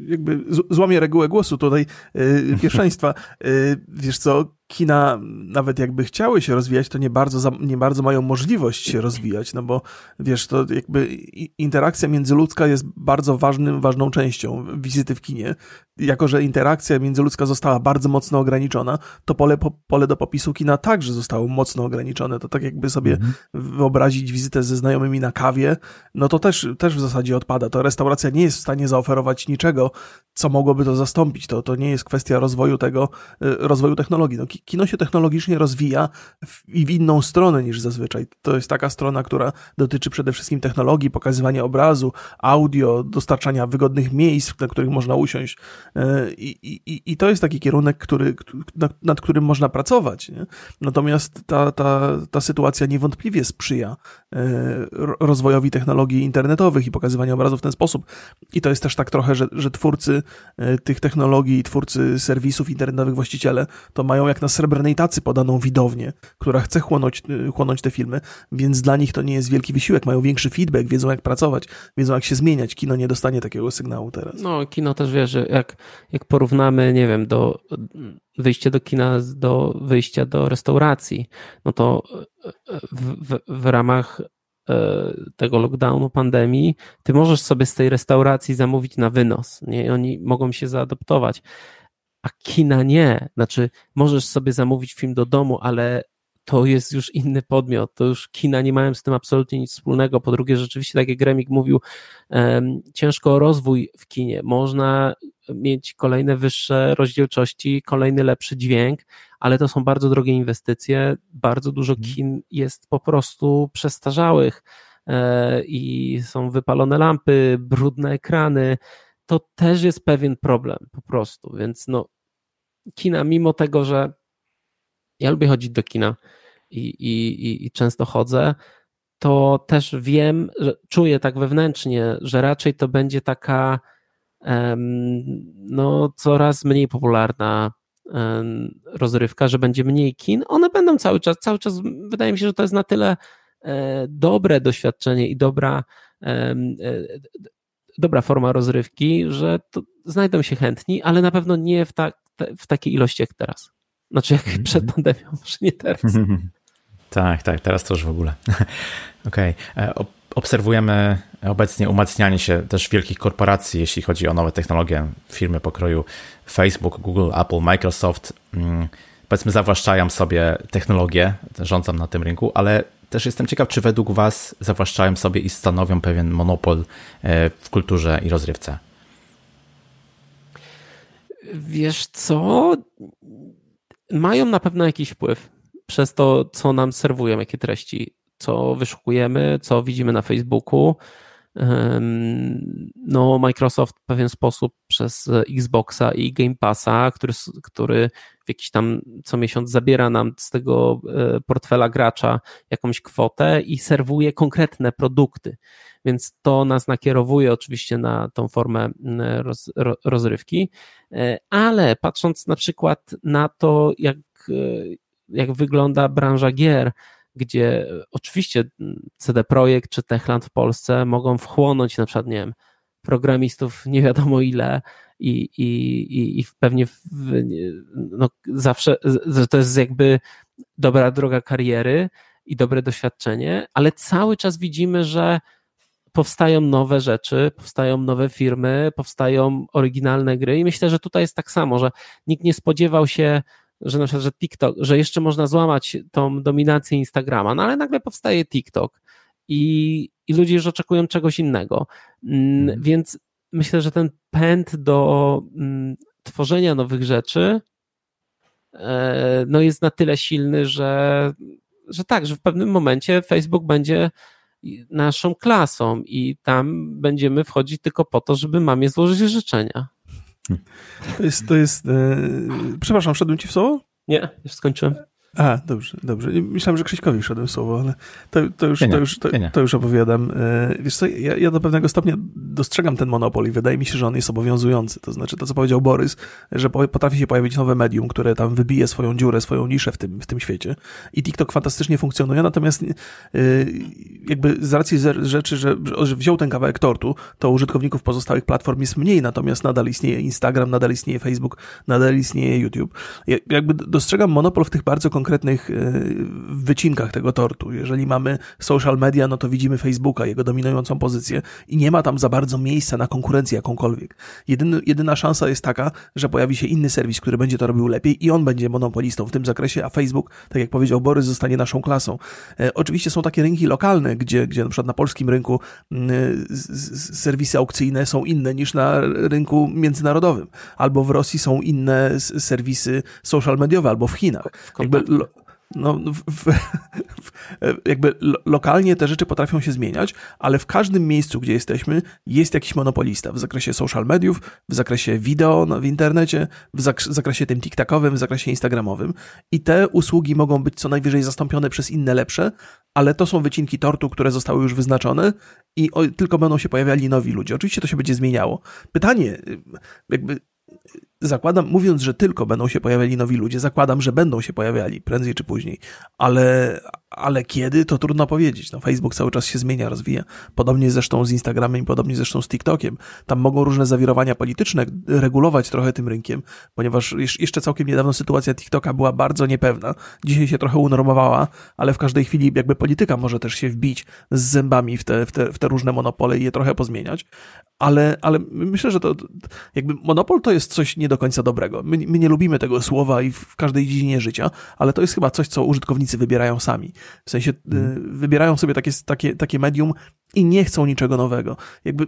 jakby złamię regułę głosu tutaj, yy, pierwszeństwa. Yy, wiesz co, kina, nawet jakby chciały się rozwijać, to nie bardzo, nie bardzo mają możliwość się rozwijać, no bo wiesz, to jakby interakcja międzyludzka jest bardzo ważnym, ważną częścią wizyty w kinie. Jako, że interakcja międzyludzka została bardzo mocno ograniczona, to pole, po, pole do popisu kina także zostało mocno ograniczone. To tak jakby sobie mhm. wyobrazić wizytę ze znajomymi na kawie, no to też, też w zasadzie odpada. To restauracja nie jest w stanie zaoferować niczego, co mogłoby to zastąpić. To, to nie jest kwestia rozwoju tego, y, rozwoju technologii. No, kino się technologicznie rozwija w, i w inną stronę niż zazwyczaj. To jest taka strona, która dotyczy przede wszystkim technologii, pokazywania obrazu, audio, dostarczania wygodnych miejsc, na których można usiąść. E, I, i, i to jest taki kierunek, który, nad, nad którym można pracować. Nie? Natomiast ta, ta, ta sytuacja niewątpliwie sprzyja e, rozwojowi technologii internetowych i pokazywania obrazu w ten sposób. I to jest też tak trochę, że, że twórcy e, tych technologii, twórcy serwisów internetowych, właściciele, to mają jak na na srebrnej tacy podaną widownię, która chce chłonąć, y, chłonąć te filmy, więc dla nich to nie jest wielki wysiłek, mają większy feedback, wiedzą jak pracować, wiedzą jak się zmieniać. Kino nie dostanie takiego sygnału teraz. No, kino też wie, że jak, jak porównamy, nie wiem, do wyjście do kina, do wyjścia do restauracji, no to w, w, w ramach e, tego lockdownu, pandemii, ty możesz sobie z tej restauracji zamówić na wynos, nie? Oni mogą się zaadoptować a kina nie. Znaczy, możesz sobie zamówić film do domu, ale to jest już inny podmiot, to już kina nie mają z tym absolutnie nic wspólnego. Po drugie, rzeczywiście, tak jak Gremik mówił, um, ciężko o rozwój w kinie. Można mieć kolejne wyższe rozdzielczości, kolejny lepszy dźwięk, ale to są bardzo drogie inwestycje. Bardzo dużo mhm. kin jest po prostu przestarzałych e, i są wypalone lampy, brudne ekrany. To też jest pewien problem po prostu, więc no kina, mimo tego, że ja lubię chodzić do kina i, i, i często chodzę, to też wiem, że czuję tak wewnętrznie, że raczej to będzie taka no, coraz mniej popularna rozrywka, że będzie mniej kin. One będą cały czas, cały czas wydaje mi się, że to jest na tyle e, dobre doświadczenie i dobra, e, dobra forma rozrywki, że znajdą się chętni, ale na pewno nie w tak w takiej ilości jak teraz. Znaczy jak mm -hmm. przed pandemią, może nie teraz. Tak, tak, teraz to już w ogóle. Okej. Okay. E, obserwujemy obecnie umacnianie się też wielkich korporacji, jeśli chodzi o nowe technologie. Firmy pokroju Facebook, Google, Apple, Microsoft. Mm, powiedzmy, zawłaszczają sobie technologię, rządzą na tym rynku, ale też jestem ciekaw, czy według Was zawłaszczają sobie i stanowią pewien monopol e, w kulturze i rozrywce? Wiesz co? Mają na pewno jakiś wpływ przez to, co nam serwują, jakie treści, co wyszukujemy, co widzimy na Facebooku. No, Microsoft w pewien sposób przez Xboxa i Game Passa, który, który w jakiś tam co miesiąc zabiera nam z tego e, portfela gracza jakąś kwotę i serwuje konkretne produkty. Więc to nas nakierowuje oczywiście na tą formę roz, rozrywki, e, ale patrząc na przykład na to, jak, e, jak wygląda branża gier, gdzie oczywiście CD Projekt czy Techland w Polsce mogą wchłonąć na przykład, nie wiem, programistów nie wiadomo ile i, i, i pewnie w, no zawsze, to jest jakby dobra droga kariery i dobre doświadczenie, ale cały czas widzimy, że powstają nowe rzeczy, powstają nowe firmy, powstają oryginalne gry i myślę, że tutaj jest tak samo, że nikt nie spodziewał się, że na przykład, że TikTok, że jeszcze można złamać tą dominację Instagrama, no ale nagle powstaje TikTok i, i ludzie już oczekują czegoś innego. Mm, więc myślę, że ten pęd do mm, tworzenia nowych rzeczy e, no jest na tyle silny, że, że tak, że w pewnym momencie Facebook będzie naszą klasą i tam będziemy wchodzić tylko po to, żeby mamie złożyć życzenia. To jest, to jest, yy... przepraszam, wszedłem ci w słowo? Nie, już skończyłem. A, dobrze, dobrze. Myślałem, że Krzyśkowi szedłem słowo, ale to, to, już, to, już, to, to, już opowiadam. E, wiesz co, ja, ja, do pewnego stopnia dostrzegam ten monopol i wydaje mi się, że on jest obowiązujący. To znaczy to, co powiedział Borys, że potrafi się pojawić nowe medium, które tam wybije swoją dziurę, swoją niszę w tym, w tym świecie. I TikTok fantastycznie funkcjonuje, natomiast e, jakby z racji rzeczy, że, że wziął ten kawałek tortu, to użytkowników pozostałych platform jest mniej, natomiast nadal istnieje Instagram, nadal istnieje Facebook, nadal istnieje YouTube. Ja, jakby dostrzegam monopol w tych bardzo konkretnych e, wycinkach tego tortu. Jeżeli mamy social media, no to widzimy Facebooka, jego dominującą pozycję i nie ma tam za bardzo miejsca na konkurencję jakąkolwiek. Jedyny, jedyna szansa jest taka, że pojawi się inny serwis, który będzie to robił lepiej i on będzie monopolistą w tym zakresie, a Facebook, tak jak powiedział Borys, zostanie naszą klasą. E, oczywiście są takie rynki lokalne, gdzie, gdzie na przykład na polskim rynku serwisy aukcyjne są inne niż na rynku międzynarodowym, albo w Rosji są inne serwisy social mediowe, albo w Chinach. Jakby lo, no, w, w, jakby lo, lokalnie te rzeczy potrafią się zmieniać, ale w każdym miejscu, gdzie jesteśmy, jest jakiś monopolista w zakresie social mediów, w zakresie wideo w internecie, w zakresie tym TikTokowym, w zakresie Instagramowym. I te usługi mogą być co najwyżej zastąpione przez inne lepsze, ale to są wycinki tortu, które zostały już wyznaczone i tylko będą się pojawiali nowi ludzie. Oczywiście to się będzie zmieniało. Pytanie, jakby zakładam, mówiąc, że tylko będą się pojawiali nowi ludzie, zakładam, że będą się pojawiali prędzej czy później, ale, ale kiedy, to trudno powiedzieć. No, Facebook cały czas się zmienia, rozwija. Podobnie zresztą z Instagramem, podobnie zresztą z TikTokiem. Tam mogą różne zawirowania polityczne regulować trochę tym rynkiem, ponieważ jeszcze całkiem niedawno sytuacja TikToka była bardzo niepewna. Dzisiaj się trochę unormowała, ale w każdej chwili jakby polityka może też się wbić z zębami w te, w te, w te różne monopole i je trochę pozmieniać. Ale, ale myślę, że to jakby monopol to jest coś nie do końca dobrego. My, my nie lubimy tego słowa i w każdej dziedzinie życia, ale to jest chyba coś, co użytkownicy wybierają sami. W sensie mm. wybierają sobie takie, takie, takie medium i nie chcą niczego nowego. Jakby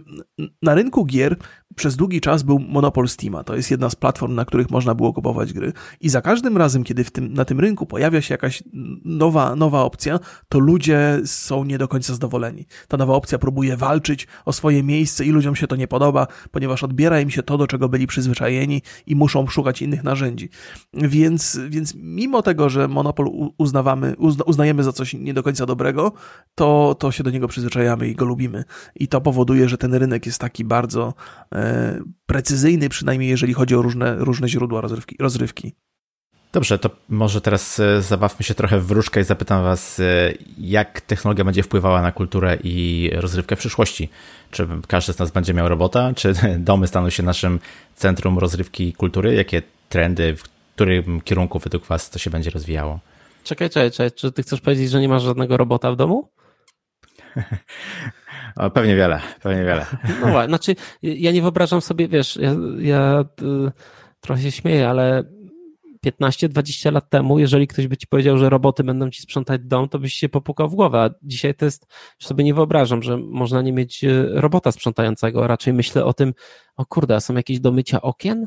na rynku gier przez długi czas był monopol Steama. To jest jedna z platform, na których można było kupować gry. I za każdym razem, kiedy w tym, na tym rynku pojawia się jakaś nowa, nowa opcja, to ludzie są nie do końca zadowoleni. Ta nowa opcja próbuje walczyć o swoje miejsce i ludziom się to nie podoba, ponieważ odbiera im się to, do czego byli przyzwyczajeni i muszą szukać innych narzędzi. Więc, więc mimo tego, że monopol uznawamy, uzna, uznajemy za coś nie do końca dobrego, to, to się do niego przyzwyczajamy i go lubimy. I to powoduje, że ten rynek jest taki bardzo e, precyzyjny, przynajmniej jeżeli chodzi o różne, różne źródła rozrywki. rozrywki. Dobrze, to może teraz e, zabawmy się trochę w wróżkę i zapytam Was, e, jak technologia będzie wpływała na kulturę i rozrywkę w przyszłości? Czy każdy z nas będzie miał robota? Czy domy staną się naszym centrum rozrywki i kultury? Jakie trendy, w którym kierunku według Was to się będzie rozwijało? Czekaj, czekaj, czekaj. Czy ty chcesz powiedzieć, że nie masz żadnego robota w domu? O, pewnie wiele, pewnie wiele. No znaczy ja nie wyobrażam sobie, wiesz, ja, ja y, trochę się śmieję, ale 15-20 lat temu, jeżeli ktoś by ci powiedział, że roboty będą ci sprzątać dom, to byś się popukał w głowę. A dzisiaj to jest, sobie nie wyobrażam, że można nie mieć y, robota sprzątającego. Raczej myślę o tym, o kurde, są jakieś do mycia okien?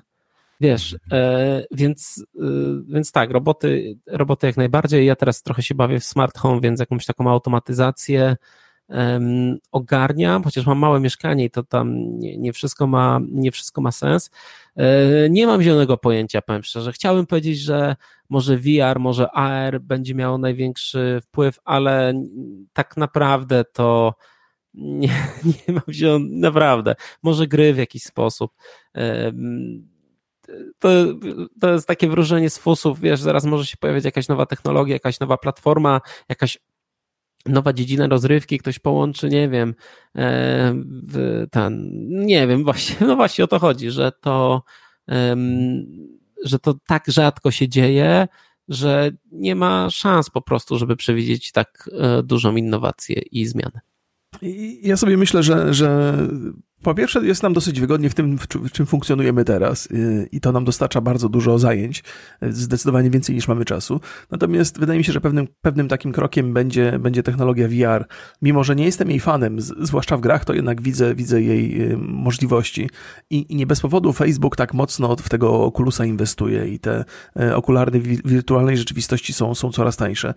Wiesz, e, więc, e, więc tak, roboty, roboty jak najbardziej. Ja teraz trochę się bawię w smart home, więc jakąś taką automatyzację um, ogarniam, chociaż mam małe mieszkanie i to tam nie, nie, wszystko, ma, nie wszystko ma sens. E, nie mam zielonego pojęcia, powiem szczerze. Chciałbym powiedzieć, że może VR, może AR będzie miało największy wpływ, ale tak naprawdę to nie, nie mam zielonego, naprawdę. Może gry w jakiś sposób to, to jest takie wróżenie z fusów, wiesz, zaraz może się pojawić jakaś nowa technologia, jakaś nowa platforma, jakaś nowa dziedzina rozrywki, ktoś połączy, nie wiem, e, ten, nie wiem, właśnie, no właśnie o to chodzi, że to, że to tak rzadko się dzieje, że nie ma szans po prostu, żeby przewidzieć tak e, dużą innowację i zmianę. Ja sobie myślę, że, że po pierwsze, jest nam dosyć wygodnie w tym, w czym funkcjonujemy teraz y, i to nam dostarcza bardzo dużo zajęć, y, zdecydowanie więcej niż mamy czasu. Natomiast wydaje mi się, że pewnym, pewnym takim krokiem będzie, będzie technologia VR. Mimo, że nie jestem jej fanem, zwłaszcza w grach, to jednak widzę, widzę jej y, możliwości. I, I nie bez powodu Facebook tak mocno w tego Oculusa inwestuje i te okulary wirtualnej rzeczywistości są, są coraz tańsze.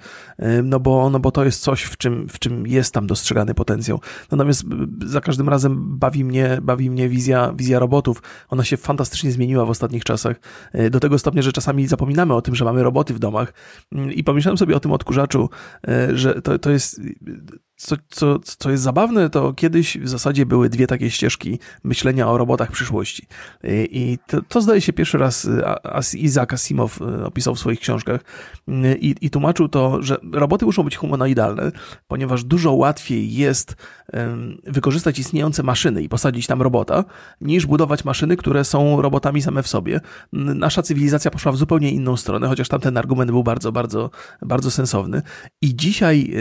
No bo, no bo to jest coś, w czym, w czym jest tam dostrzegany potencjał. Natomiast za każdym razem bawi mnie mnie, bawi mnie wizja, wizja robotów. Ona się fantastycznie zmieniła w ostatnich czasach. E, do tego stopnia, że czasami zapominamy o tym, że mamy roboty w domach. Mm, I pomyślałem sobie o tym odkurzaczu, e, że to, to jest co, co, co jest zabawne, to kiedyś w zasadzie były dwie takie ścieżki myślenia o robotach przyszłości. I to, to zdaje się pierwszy raz Isaac Asimov e, opisał w swoich książkach i, i tłumaczył to, że roboty muszą być humanoidalne, ponieważ dużo łatwiej jest wykorzystać istniejące maszyny i posadzić tam robota, niż budować maszyny, które są robotami same w sobie. Nasza cywilizacja poszła w zupełnie inną stronę, chociaż tamten argument był bardzo, bardzo, bardzo sensowny. I dzisiaj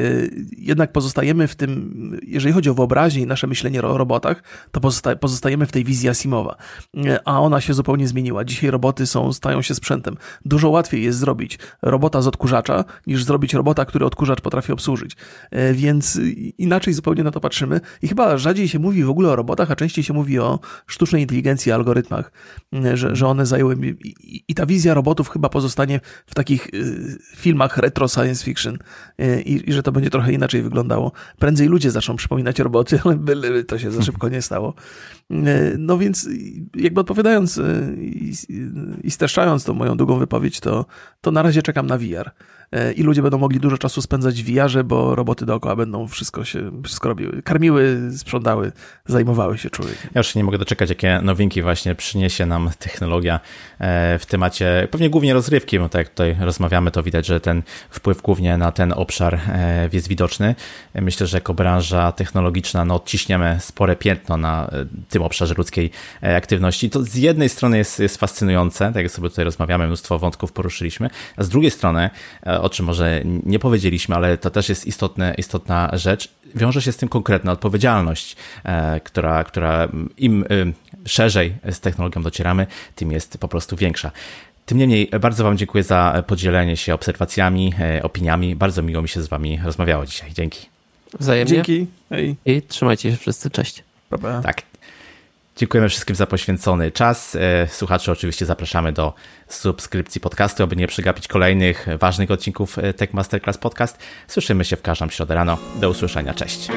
jednak pozostaje pozostajemy w tym, jeżeli chodzi o wyobraźnię i nasze myślenie o robotach, to pozosta pozostajemy w tej wizji Asimowa. A ona się zupełnie zmieniła. Dzisiaj roboty są, stają się sprzętem. Dużo łatwiej jest zrobić robota z odkurzacza, niż zrobić robota, który odkurzacz potrafi obsłużyć. E, więc inaczej zupełnie na to patrzymy. I chyba rzadziej się mówi w ogóle o robotach, a częściej się mówi o sztucznej inteligencji, algorytmach, e, że, że one zajęły. I, ta wizja robotów chyba pozostanie w takich e, filmach retro science fiction i, i że to będzie trochę inaczej wyglądało prędzej ludzie zaczną przypominać roboty, ale to się za szybko nie stało. No więc jakby odpowiadając i, i streszczając tą moją długą wypowiedź, to, to na razie czekam na VR. E, i ludzie będą mogli dużo czasu spędzać w VR-ze, bo roboty dookoła będą wszystko się, wszystko robiły. Karmiły, sprzątały, zajmowały się człowiekiem. Ja już nie mogę doczekać, jakie nowinki właśnie przyniesie nam technologia e, w temacie, pewnie głównie rozrywki, bo tak jak tutaj rozmawiamy, to widać, że ten wpływ głównie na ten obszar e, jest widoczny. Myślę, że jako branża technologiczna no, odciśniemy spore piętno na tym obszarze ludzkiej aktywności. To z jednej strony jest, jest fascynujące, tak jak sobie tutaj rozmawiamy, mnóstwo wątków poruszyliśmy, a z drugiej strony o czym może nie powiedzieliśmy, ale to też jest istotne, istotna rzecz. Wiąże się z tym konkretna odpowiedzialność, e, która, która im e, szerzej z technologią docieramy, tym jest po prostu większa. Tym niemniej bardzo Wam dziękuję za podzielenie się obserwacjami, e, opiniami. Bardzo miło mi się z Wami rozmawiało dzisiaj. Dzięki. Wzajemnie. Dzięki. Hej. I trzymajcie się wszyscy. Cześć. Pa, pa. Tak. Dziękujemy wszystkim za poświęcony czas. E, słuchacze oczywiście zapraszamy do subskrypcji podcastu, aby nie przegapić kolejnych ważnych odcinków e, Tech Masterclass Podcast. Słyszymy się w każdą środę rano. Do usłyszenia. Cześć.